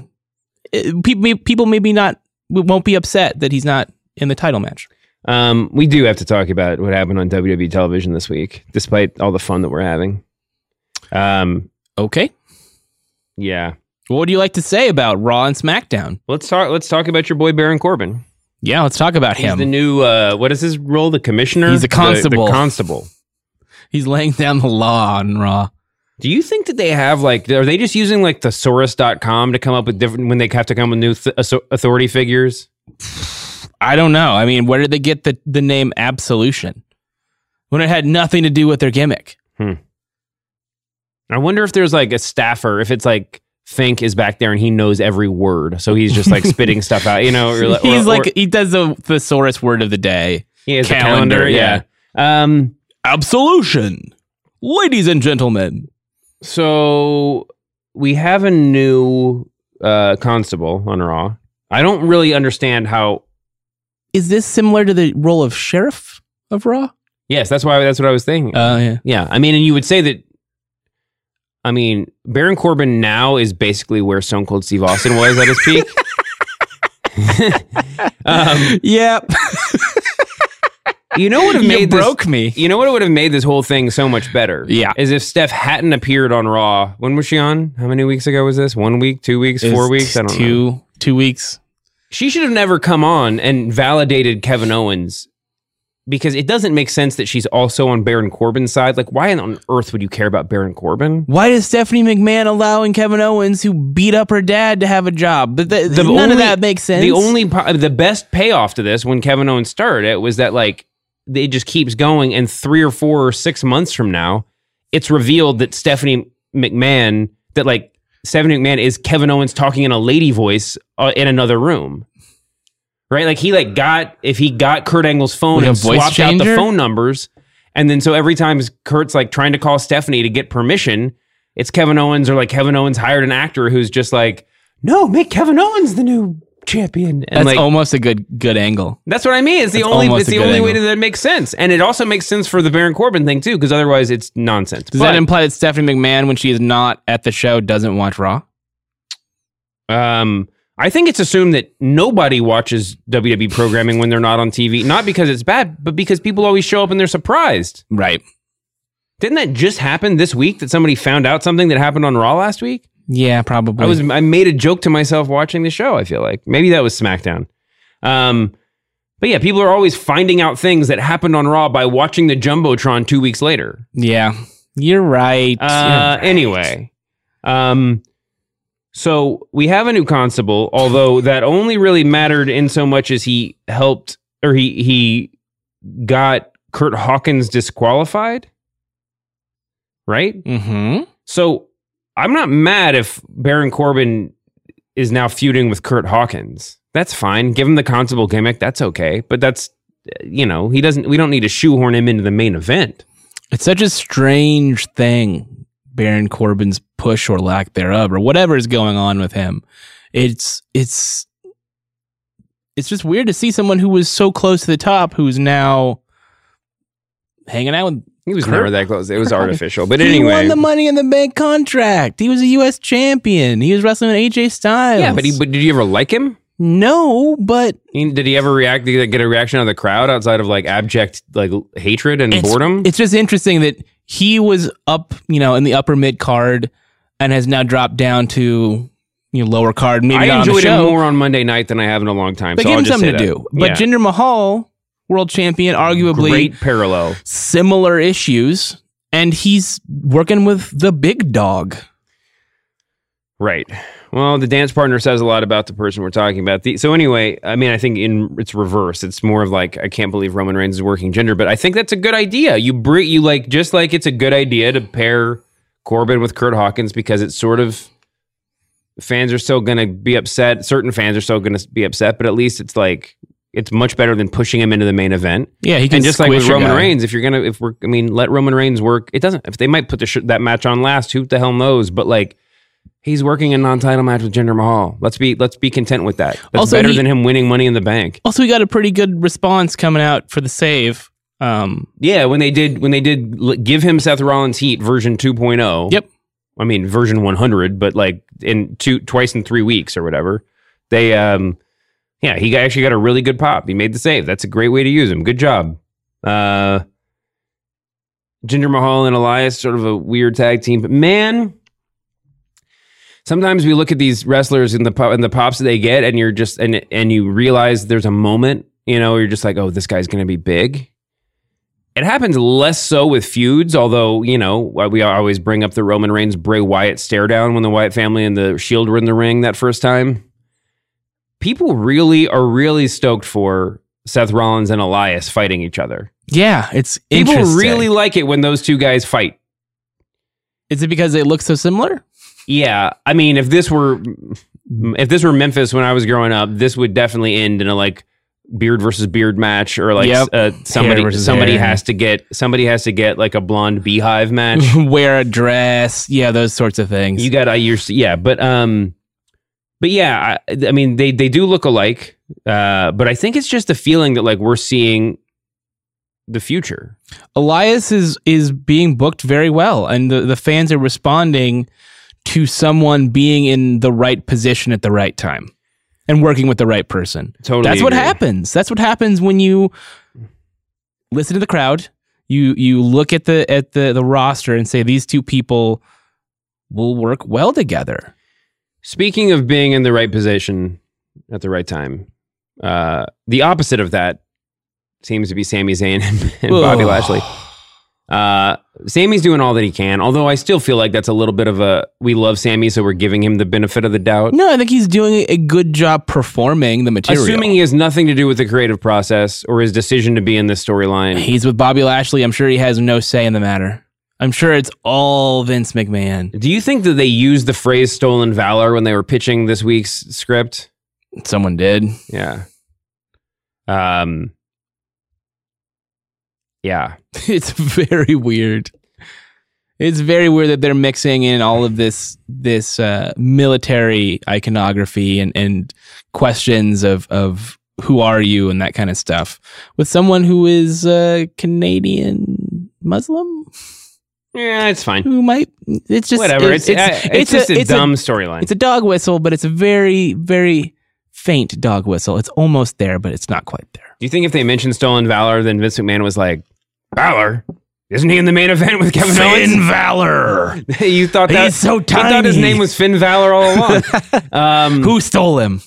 it- people people maybe not won't be upset that he's not in the title match. Um, we do have to talk about what happened on WWE television this week, despite all the fun that we're having. Um, Okay. yeah. What would you like to say about Raw and SmackDown? Let's talk. Let's talk about your boy Baron Corbin. Yeah, let's talk about him. He's him. the new. Uh, what is his role? The commissioner. He's a The- constable. The, constable. he's laying down the law on Raw. Do you think that they have like? Are they just using like thesaurus.com to come up with different when they have to come with new th- authority figures? I don't know. I mean, where did they get the, the name Absolution? When it had nothing to do with their gimmick. I wonder if there's like a staffer. If it's like Fink is back there and he knows every word, so he's just like spitting stuff out. You know, or, or- He's or- like he does the thesaurus word of the day. he has a calendar, calendar. Yeah. Um. Absolution, ladies and gentlemen. So we have a new uh, constable on Raw. I don't really understand how. Is this similar to the role of sheriff of Raw? Yes, that's why. That's what I was thinking. Oh yeah. yeah, I mean, and you would say that. I mean, Baron Corbin now is basically where Stone Cold Steve Austin was at his peak. um, Yep. you know what would have you made this, broke me. You know what would have made this whole thing so much better? Yeah. Is if Steph hadn't appeared on Raw. When was she on? How many weeks ago was this? One week, two weeks, four weeks? I don't know. two two weeks. She should have never come on and validated Kevin Owens because it doesn't make sense that she's also on Baron Corbin's side. Like, why on earth would you care about Baron Corbin? Why is Stephanie McMahon allowing Kevin Owens, who beat up her dad, to have a job? But the, The none only- of that makes sense. The only, the best payoff to this when Kevin Owens started it was that like it just keeps going, and three or four or six months from now, it's revealed that Stephanie McMahon, that like Stephanie McMahon is Kevin Owens talking in a lady voice uh, in another room. Right, like he like got if he got Kurt Angle's phone Like and voice swapped out the phone numbers, and then so every time Kurt's like trying to call Stephanie to get permission, it's Kevin Owens or like Kevin Owens hired an actor who's just like, no, make Kevin Owens the new champion, and That's like almost a good good angle. that's what I mean. It's the That's only it's the only way that it makes sense, and it also makes sense for the Baron Corbin thing too, because otherwise it's nonsense. Does But, that imply that Stephanie McMahon, when she is not at the show, doesn't watch Raw? um, I think it's assumed that nobody watches WWE programming when they're not on TV, not because it's bad, but because people always show up and they're surprised. Right. Didn't that just happen this week that somebody found out something that happened on Raw last week? Yeah, probably. I was I made a joke to myself watching the show. I feel like maybe that was SmackDown. Um, but yeah, people are always finding out things that happened on Raw by watching the jumbotron two weeks later. Yeah, you're right. Uh, You're right. Anyway, um, so we have a new constable, although that only really mattered in so much as he helped or he he got Curt Hawkins disqualified, right? Mm-hmm. So I'm not mad if Baron Corbin is now feuding with Curt Hawkins. That's fine. Give him the constable gimmick. That's okay. But that's you know he doesn't. We don't need to shoehorn him into the main event. It's such a strange thing, Baron Corbin's push or lack thereof, or whatever is going on with him. It's it's it's just weird to see someone who was so close to the top who's now hanging out with. He was Kurt- never that close. It was artificial. But he anyway, he won the Money in the Bank contract. He was a U.S. champion. He was wrestling with AJ Styles. yeah. But he. But did you ever like him? no, but He- Did he ever react? Did he get a reaction out of the crowd outside of like abject like hatred and it's, boredom? It's just interesting that he was up, you know, in the upper mid card and has now dropped down to you know lower card. Maybe I not on the enjoyed show, more on Monday night than I have in a long time. but so give him just something to say do. But Yeah. Jinder Mahal, world champion, arguably great parallel. similar issues, and he's working with the big dog. Right. Well, the dance partner says a lot about the person we're talking about. The, so anyway, I mean, I think in it's reverse. It's more of like I can't believe Roman Reigns is working Jinder, but I think that's a good idea. You bring you like just like it's a good idea to pair Corbin with Curt Hawkins because it's sort of fans are still going to be upset. Certain fans are still going to be upset, but at least it's like it's much better than pushing him into the main event. Yeah, he can and just like with Roman guy. Reigns, if you're gonna, if we're, I mean, let Roman Reigns work. It doesn't. If they might put the sh- that match on last, who the hell knows? But like, he's working a non-title match with Jinder Mahal. Let's be let's be content with that. That's Also, better he- than him winning Money in the Bank. Also, we got a pretty good response coming out for the save. Um, Yeah, when they did when they did give him Seth Rollins Heat version 2.0. Yep. I mean version 100, but like in two twice in three weeks or whatever. They um, yeah, he actually got a really good pop. He made the save. That's a great way to use him. Good job. Uh, Jinder Mahal and Elias, sort of a weird tag team, but man. Sometimes we look at these wrestlers and the pop, and the pops that they get, and you're just and and you realize there's a moment, you know, you're just like, oh, this guy's gonna be big. It happens less so with feuds, although, you know, we always bring up the Roman Reigns Bray Wyatt stare down when the Wyatt family and the Shield were in the ring that first time. People really are really stoked for Seth Rollins and Elias fighting each other. yeah, it's People really like it when those two guys fight. Is it because they look so similar? Yeah, I mean, if this were if this were Memphis when I was growing up, this would definitely end in a like beard versus beard match, or like Yep. uh, somebody somebody hair. has to get somebody has to get like a blonde beehive match. Wear a dress. Yeah, those sorts of things. you got to your yeah, but um, but yeah, I, I mean they they do look alike, uh, but I think it's just a feeling that like we're seeing the future. Elias is is being booked very well, and the, the fans are responding to someone being in the right position at the right time and working with the right person. Totally That's what happens. That's what happens when you listen to the crowd. You you look at the at the the roster and say these two people will work well together. Speaking of being in the right position at the right time, uh, the opposite of that seems to be Sami Zayn and, and Bobby Lashley. Uh, Sami's doing all that he can, although I still feel like that's a little bit of a we love Sami, so we're giving him the benefit of the doubt. No, I think he's doing a good job performing the material. Assuming he has nothing to do with the creative process or his decision to be in this storyline. He's with Bobby Lashley. I'm sure he has no say in the matter. I'm sure it's all Vince McMahon. Do you think that they used the phrase stolen valor when they were pitching this week's script? Someone did. Yeah. Um Yeah. It's very weird. It's very weird that they're mixing in all of this this uh, military iconography and, and questions of of who are you and that kind of stuff with someone who is uh, Canadian Muslim Yeah, it's fine. who might it's just Whatever. It's it's, it's, just a, dumb storyline. It's a dog whistle, but it's a very, very faint dog whistle. It's almost there, but it's not quite there. Do you think if they mentioned stolen valor, then Vince McMahon was like, Valor? Isn't he in the main event with Kevin Owens? Finn Valor. you thought that He's so tiny. You thought his name was Finn Valor all along. um, Who stole him?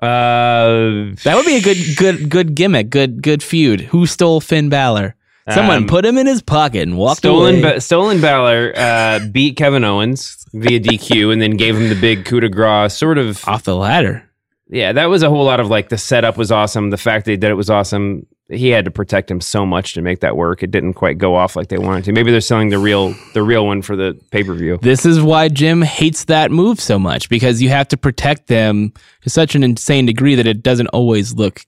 Uh, That would be a good, good, good gimmick. Good, good feud. Who stole Finn Balor? Someone Um, put him in his pocket and walked Stolen, away. ba- Stolen Valor uh, beat Kevin Owens via DQ and then gave him the big coup de grace, sort of. off the ladder. Yeah, that was a whole lot of like the setup was awesome. The fact they did it was awesome. He had to protect him so much to make that work. It didn't quite go off like they wanted to. Maybe they're selling the real, the real one for the pay per view. This is why Jim hates that move so much because you have to protect them to such an insane degree that it doesn't always look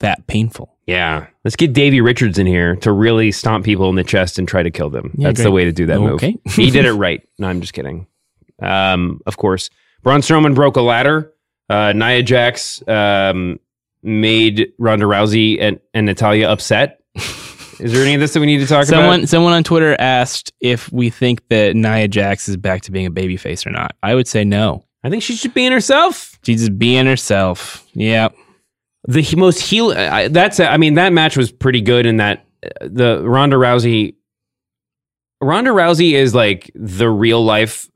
that painful. Yeah, let's get Davey Richards in here to really stomp people in the chest and try to kill them. Yeah, That's great. the way to do that Okay. move. he did it right. No, I'm just kidding. Um, of course, Braun Strowman broke a ladder. Uh, Nia Jax um, made Ronda Rousey and, and Natalya upset. Is there any of this that we need to talk Someone, about? someone on Twitter asked if we think that Nia Jax is back to being a babyface or not. I would say no. I think she should be in herself. She's just being herself. Yeah. The most heel. I, that's. I mean, that match was pretty good. In that the Ronda Rousey. Ronda Rousey is like the real life,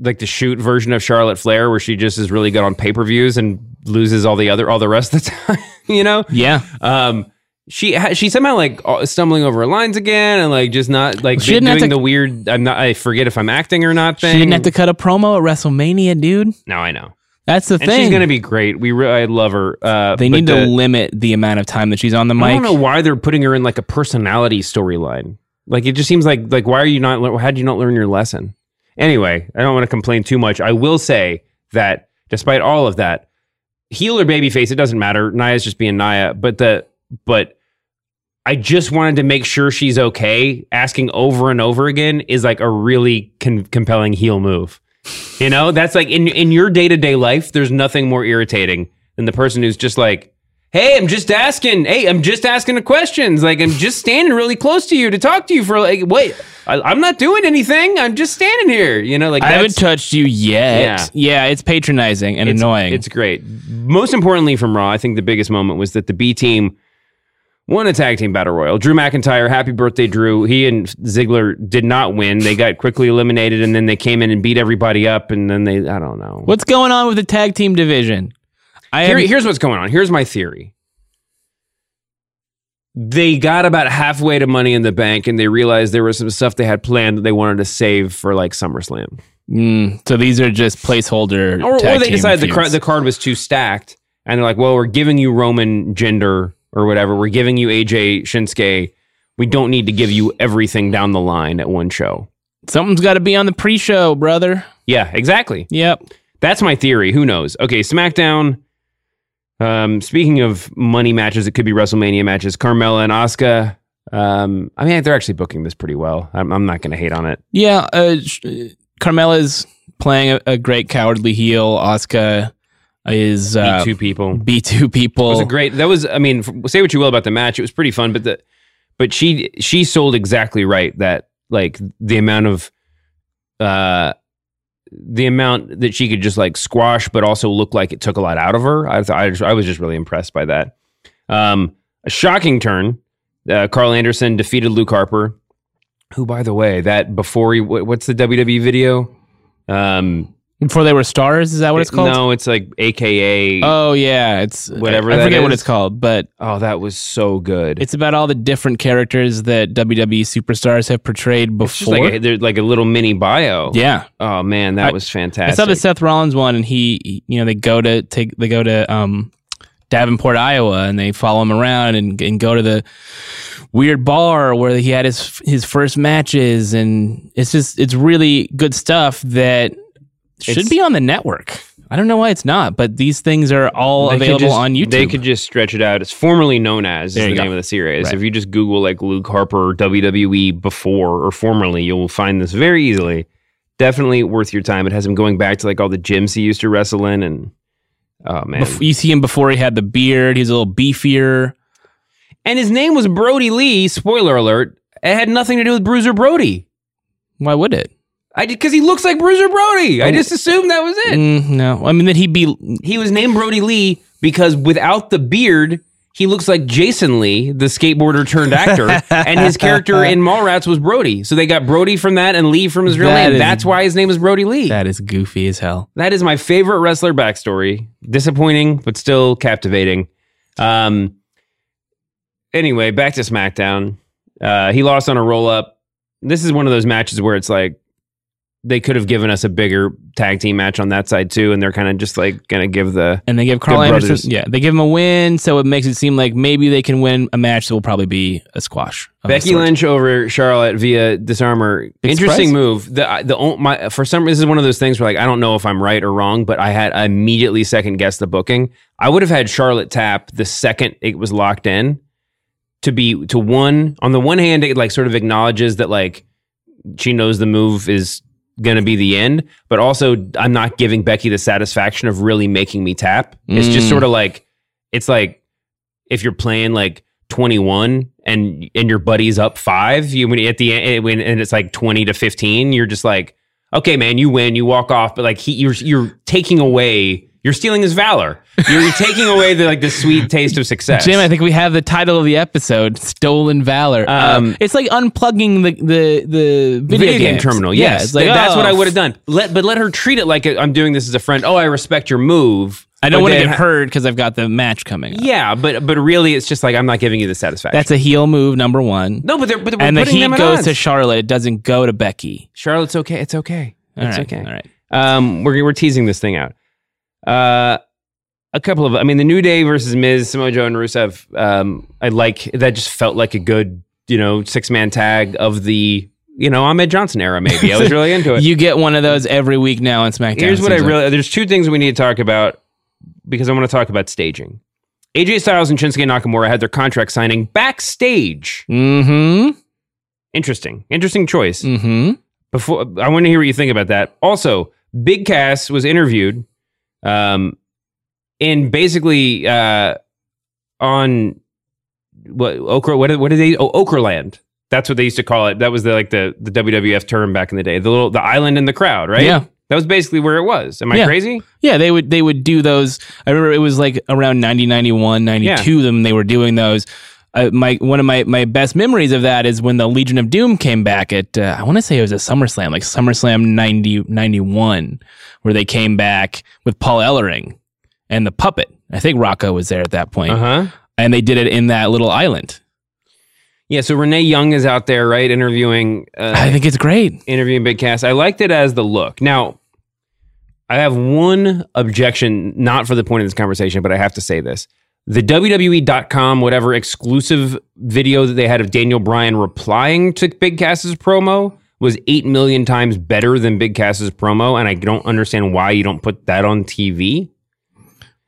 like the shoot version of Charlotte Flair, where she just is really good on pay per views and loses all the other all the rest of the time. You know. Yeah. Um. She she somehow like uh, stumbling over her lines again and like just not like She doing to- the weird. I'm not. I forget if I'm acting or not. She didn't have to cut a promo at WrestleMania, dude. No, I know. That's the And thing. she's gonna be great. We re- I love her. Uh, they need the- to limit the amount of time that she's on the mic. I don't know why they're putting her in like a personality storyline. Like it just seems like like why are you not? How did you not learn your lesson? Anyway, I don't want to complain too much. I will say that despite all of that, heel or babyface, it doesn't matter. Nia's just being Nia, but the but I just wanted to make sure she's okay. Asking over and over again is like a really con- compelling heel move. You know, that's like in in your day to day life. There's nothing more irritating than the person who's just like, "Hey, I'm just asking. Hey, I'm just asking the questions. Like, I'm just standing really close to you to talk to you for like, wait, I, I'm not doing anything. I'm just standing here. You know, like I haven't touched you yet. Yeah, it's patronizing and it's, annoying. It's great. Most importantly, from Raw, I think the biggest moment was that the B team won a tag team battle royal. Drew McIntyre, happy birthday, Drew. He and Ziggler did not win. They got quickly eliminated, and then they came in and beat everybody up, and then they, I don't know. What's going on with the tag team division? I Here, have, here's what's going on. Here's my theory. They got about halfway to Money in the Bank, and they realized there was some stuff they had planned that they wanted to save for like SummerSlam. Mm, so these are just placeholder. or, or they decided the, the card was too stacked, and they're like, "Well, we're giving you Roman Jinder or whatever. We're giving you AJ Shinsuke. We don't need to give you everything down the line at one show." Something's got to be on the pre-show, brother. Yeah, exactly. Yep. That's my theory. Who knows? Okay, SmackDown. Um, speaking of money matches, it could be WrestleMania matches. Carmella and Asuka. Um, I mean, they're actually booking this pretty well. I'm, I'm not going to hate on it. Yeah, uh, Carmella's playing a, a great cowardly heel. Asuka is uh, B2 people. B two people. It was a great. That was. I mean, say what you will about the match. It was pretty fun, but the, but she she sold exactly right that like the amount of, uh, the amount that she could just like squash, but also look like it took a lot out of her. I I, just- I was just really impressed by that. Um, a shocking turn. Uh, Karl Anderson defeated Luke Harper, who, by the way, that before he what, what's the WWE video? Um, Before they were stars, is that what it's called? No, it's like AKA. Oh yeah, it's Whatever I, I forget what it's called, but oh, that was so good. it's about all the different characters that WWE superstars have portrayed before. like a, like a little mini bio. yeah, Oh man, that I- was fantastic. I saw the Seth Rollins one, and he, he- you know, they go to take they go to um, Davenport, Iowa, and they follow him around and, and go to the weird bar where he had his his first matches, and it's just it's really good stuff that should be on the network. I don't know why it's not, but these things are all available just- on YouTube. They could just stretch it out. It's formerly known as is the go. name of the series. Right. If you just Google like Luke Harper WWE before or formerly, you'll find this very easily. Definitely worth your time. It has him going back to like all the gyms he used to wrestle in, and oh man, Bef- you see him before he had the beard. He's a little beefier. and his name was Brodie Lee. Spoiler alert! It had nothing to do with Bruiser Brody. Why would it? I did because he looks like Bruiser Brody. I just assumed that was it. Mm, no, I mean that he'd be He was named Brodie Lee because without the beard, he looks like Jason Lee, the skateboarder turned actor, and his character in Mallrats was Brodie. So they got Brodie from that and Lee from his real That name. is- That's why his name is Brodie Lee. that is goofy as hell. that is my favorite wrestler backstory. Disappointing, but still captivating. Um. Anyway, back to SmackDown. Uh, he lost on a roll up. This is one of those matches where it's like they could have given us a bigger tag team match on that side too, and they're kind of just like gonna give the And they give Karl Anderson, brothers. yeah, they give him a win, so it makes it seem like maybe they can win a match that will probably be a squash. Becky. Lynch over Charlotte via disarmer. Interesting move. The the my for some reason, this is one of those things where like I don't know if I'm right or wrong, but I had I immediately second guessed the booking. I would have had Charlotte tap the second it was locked in to be to one on the one hand it like sort of acknowledges that like she knows the move is going to be the end, but also I'm not giving Becky the satisfaction of really making me tap. It's just Mm. sort of like it's like if you're playing like 21 and and your buddy's up 5, you when at the end when and it's like 20 to 15, you're just like okay man, you win, you walk off, but like he you're you're taking away you're stealing his valor. You're, you're taking away the like the sweet taste of success. Jim, I think we have the title of the episode, "Stolen Valor." Um, Um, it's like unplugging the the the video, video, game terminal. Yeah, Yes, it's like Th- that's oh, what I would have done. Let but let her treat it like I'm doing this as a friend. Oh, I respect your move. I don't want to get hurt because I've got the match coming. Up. Yeah, but but really, it's just like I'm not giving you the satisfaction. That's a heel move number one. no, but they're but and the heat goes odds. to Charlotte. It doesn't go to Becky. Charlotte's okay. It's okay. All it's right, okay. All right. Um, we're we're teasing this thing out. Uh, a couple of, I mean, the New Day versus Miz, Samoa Joe, and Rusev. Um, I like that. Just felt like a good, you know, six man tag of the, you know, Ahmed Johnson era. Maybe I was really into it. You get one of those every week now on SmackDown. Here's what I like. really. There's two things we need to talk about because I want to talk about staging. AJ Styles and Shinsuke Nakamura had their contract signing backstage. Mm-hmm. Interesting, interesting choice. Mm-hmm. Before I want to hear what you think about that. Also, Big Cass was interviewed, um, and basically uh, on what Okra. What what did they? Oh, Okerlund. That's what they used to call it. That was the like the the WWF term back in the day. The little the island in the crowd, right? Yeah. That was basically where it was. Am I Yeah. crazy? Yeah, they would they would do those. I remember it was like around 90, 91, 92 them they were doing those. Uh, my one of my, my best memories of that is when the Legion of Doom came back at uh, I want to say it was a SummerSlam like SummerSlam 90, 91 where they came back with Paul Ellering and the puppet. I think Rocco was there at that point. Uh huh. and they did it in that little island. Yeah. So Renee Young is out there, right, interviewing. Uh, I think it's great. interviewing Big Cass. I liked it as the look. Now, I have one objection, not for the point of this conversation, but I have to say this. The WWE.com, whatever exclusive video that they had of Daniel Bryan replying to Big Cass's promo was eight million times better than Big Cass's promo, and I don't understand why you don't put that on TV.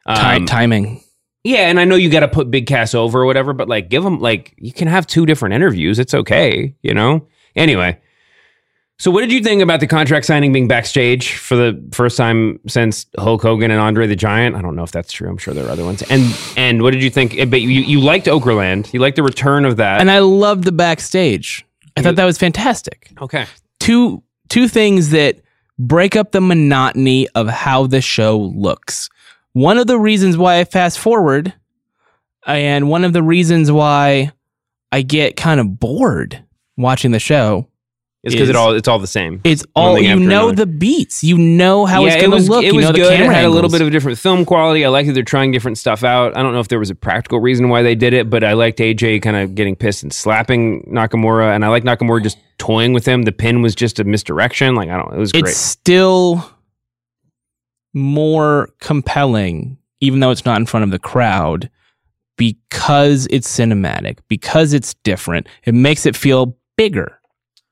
Um, timing. yeah, and I know you got to put Big Cass over or whatever, but like, give him like you can have two different interviews. It's okay, you know. Anyway, so what did you think about the contract signing being backstage for the first time since Hulk Hogan and Andre the Giant? I don't know if that's true. I'm sure there are other ones. And and what did you think? But you you liked Okerlund. You liked the return of that. And I loved the backstage. I thought that was fantastic. okay. Two two things that break up the monotony of how the show looks. One of the reasons why I fast forward, and one of the reasons why I get kind of bored watching the show. It's because it all it's all the same. It's all you know another. the beats. You know how it's it going to was, look. It you was know the good. It camera had a little bit of a different film quality. I like that they're trying different stuff out. I don't know if there was a practical reason why they did it, but I liked AJ kind of getting pissed and slapping Nakamura, and I like Nakamura just toying with him. The pin was just a misdirection. Like I don't. It was great. it's still more compelling, even though it's not in front of the crowd, because it's cinematic, because it's different. It makes it feel bigger.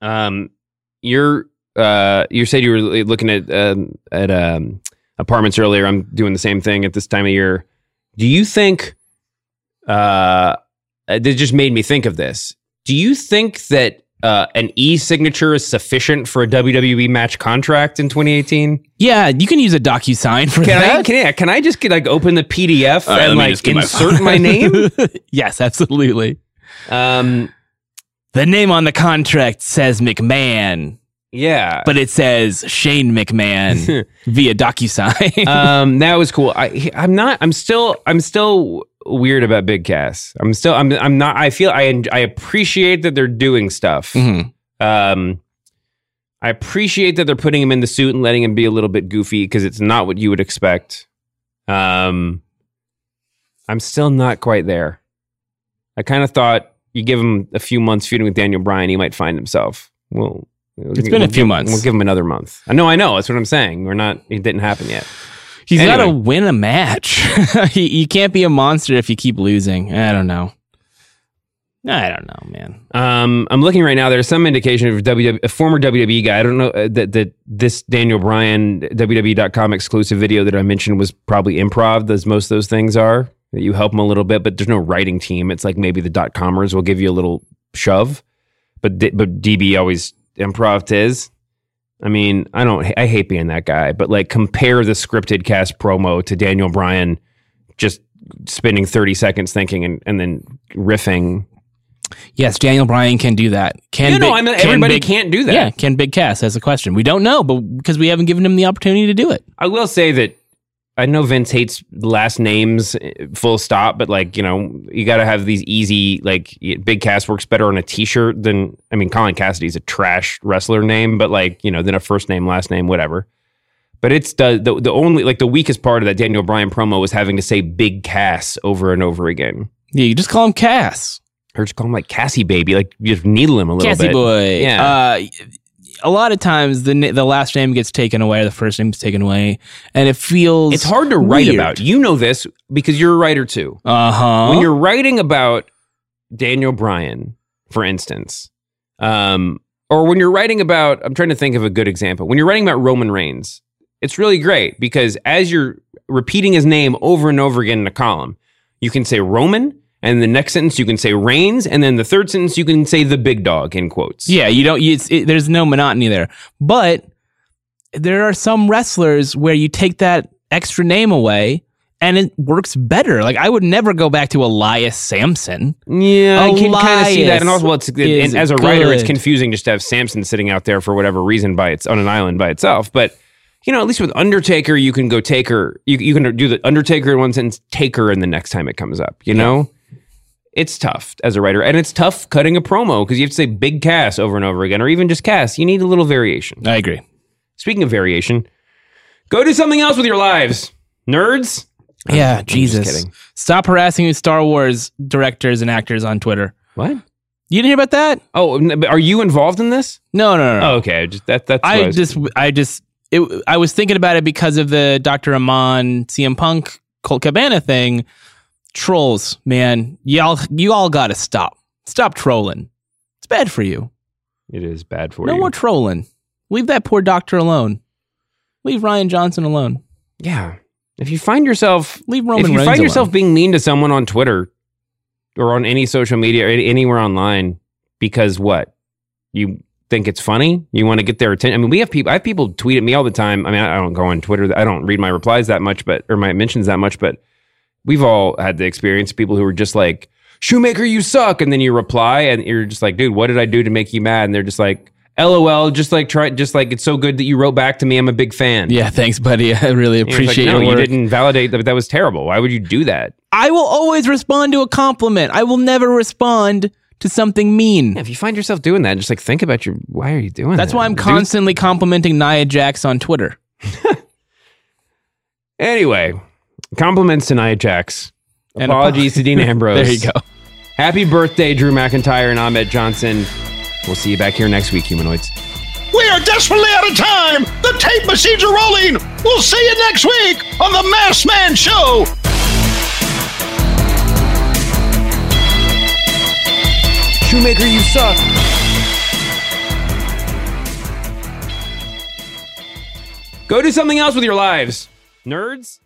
Um, you're uh, you said you were looking at um, at um, apartments earlier. I'm doing the same thing at this time of year. Do you think? Uh, this just made me think of this. Do you think that uh, an e signature is sufficient for a WWE match contract in 2018? Yeah, you can use a DocuSign for Can I that. can I, can I just get, like open the PDF All right, let and like just get my insert my name? yes, absolutely. Um, The name on the contract says McMahon, yeah, but it says Shane McMahon via DocuSign. um, that was cool. I, I'm not. I'm still. I'm still weird about Big Cass. I'm still. I'm. I'm not. I feel. I. I appreciate that they're doing stuff. Mhm. Um, I appreciate that they're putting him in the suit and letting him be a little bit goofy because it's not what you would expect. Um, I'm still not quite there. I kind of thought you give him a few months feuding with Daniel Bryan, he might find himself. Well, It's been a few months. We'll give him another month. I know. I know. That's what I'm saying. We're not. It didn't happen yet. He's got to win a match. you, you can't be a monster if you keep losing. I don't know. I don't know, man. Um, I'm looking right now. There's some indication of WWE, a former WWE guy. I don't know uh, that that this Daniel Bryan WWE.com exclusive video that I mentioned was probably improv, as most of those things are. That you help them a little bit, but there's no writing team. It's like maybe the dot comers will give you a little shove, but D- but DB always improv tis. I mean, I don't. I hate being that guy, but like compare the scripted Cass promo to Daniel Bryan just spending 30 seconds thinking and, and then riffing Yes, Daniel Bryan can do that. Can You know, Big- I mean, can everybody Big- can't do that. Yeah, can Big Cass? That's a question. We don't know, but because we haven't given him the opportunity to do it. I will say that I know Vince hates last names, eh, full stop, but like, you know, you got to have these easy, like, Big Cass works better on a t shirt than, I mean, Colin Cassady's a trash wrestler name, but like, you know, than a first name, last name, whatever. But it's the, the, the only, like, the weakest part of that Daniel Bryan promo was having to say Big Cass over and over again. Yeah, you just call him Cass. Or just call him like Cassie Baby, like, you just needle him a little Cassie bit. Cassie Boy. Yeah. Uh, a lot of times the the last name gets taken away, the first name is taken away, and it feels It's hard to write weird. about. You know this because you're a writer too. Uh huh. when you're writing about Daniel Bryan, for instance, um, or when you're writing about, I'm trying to think of a good example. When you're writing about Roman Reigns, it's really great because as you're repeating his name over and over again in a column, you can say Roman, and the next sentence you can say Reigns, and then the third sentence you can say the big dog in quotes. Yeah, you don't. You, it, there's no monotony there. But there are some wrestlers where you take that extra name away, and it works better. Like I would never go back to Elias Samson. Yeah, I can kind of see that, and also, well, it's and as a writer, it's confusing just to have Samson sitting out there for whatever reason by its on an island by itself. But you know, at least with Undertaker, you can go Taker. You you can do the Undertaker in one sentence, Taker in the next time it comes up. You know, it's tough as a writer, and it's tough cutting a promo because you have to say Big Cass over and over again, or even just Cass You need a little variation. I agree. Speaking of variation, go do something else with your lives, nerds. Yeah, I'm just Jesus. kidding. Stop harassing Star Wars directors and actors on Twitter. What? You didn't hear about that? Oh, are you involved in this? No, no, no. no. Oh, okay. Just that. That's what I was- just, I just, it, I was thinking about it because of the Dr. Amann CM Punk Colt Cabana thing. Trolls, man, y'all, you all got to stop. Stop trolling. It's bad for you. It is bad for No you. No more trolling. Leave that poor doctor alone. Leave Rian Johnson alone. yeah. If you find yourself Leave Roman if you Reigns find alone. yourself being mean to someone on Twitter or on any social media or anywhere online because what? You think it's funny? You want to get their attention? I mean, we have people I have people tweet at me all the time. I mean, I I don't go on Twitter. I don't read my replies that much, but or my mentions that much, but we've all had the experience of people who are just like, "Shoemaker, you suck." And then you reply and you're just like, "Dude, what did I do to make you mad?" And they're just like, LOL, just like try, just like it's so good that you wrote back to me. I'm a big fan. Yeah, thanks, buddy. I really it's like, appreciate no, your you didn't validate that. That was terrible. Why would you do that? I will always respond to a compliment. I will never respond to something mean. Yeah, if you find yourself doing that, just like think about your. Why are you doing that? That's that? why I'm constantly complimenting Nia Jax on Twitter. Anyway, compliments to Nia Jax. And Apologies to Dean Ambrose. There you go. Happy birthday, Drew McIntyre and Ahmed Johnson. We'll see you back here next week, humanoids. We are desperately out of time. The tape machines are rolling. We'll see you next week on the Masked Man Show. Shoemaker, you suck. Go do something else with your lives, nerds.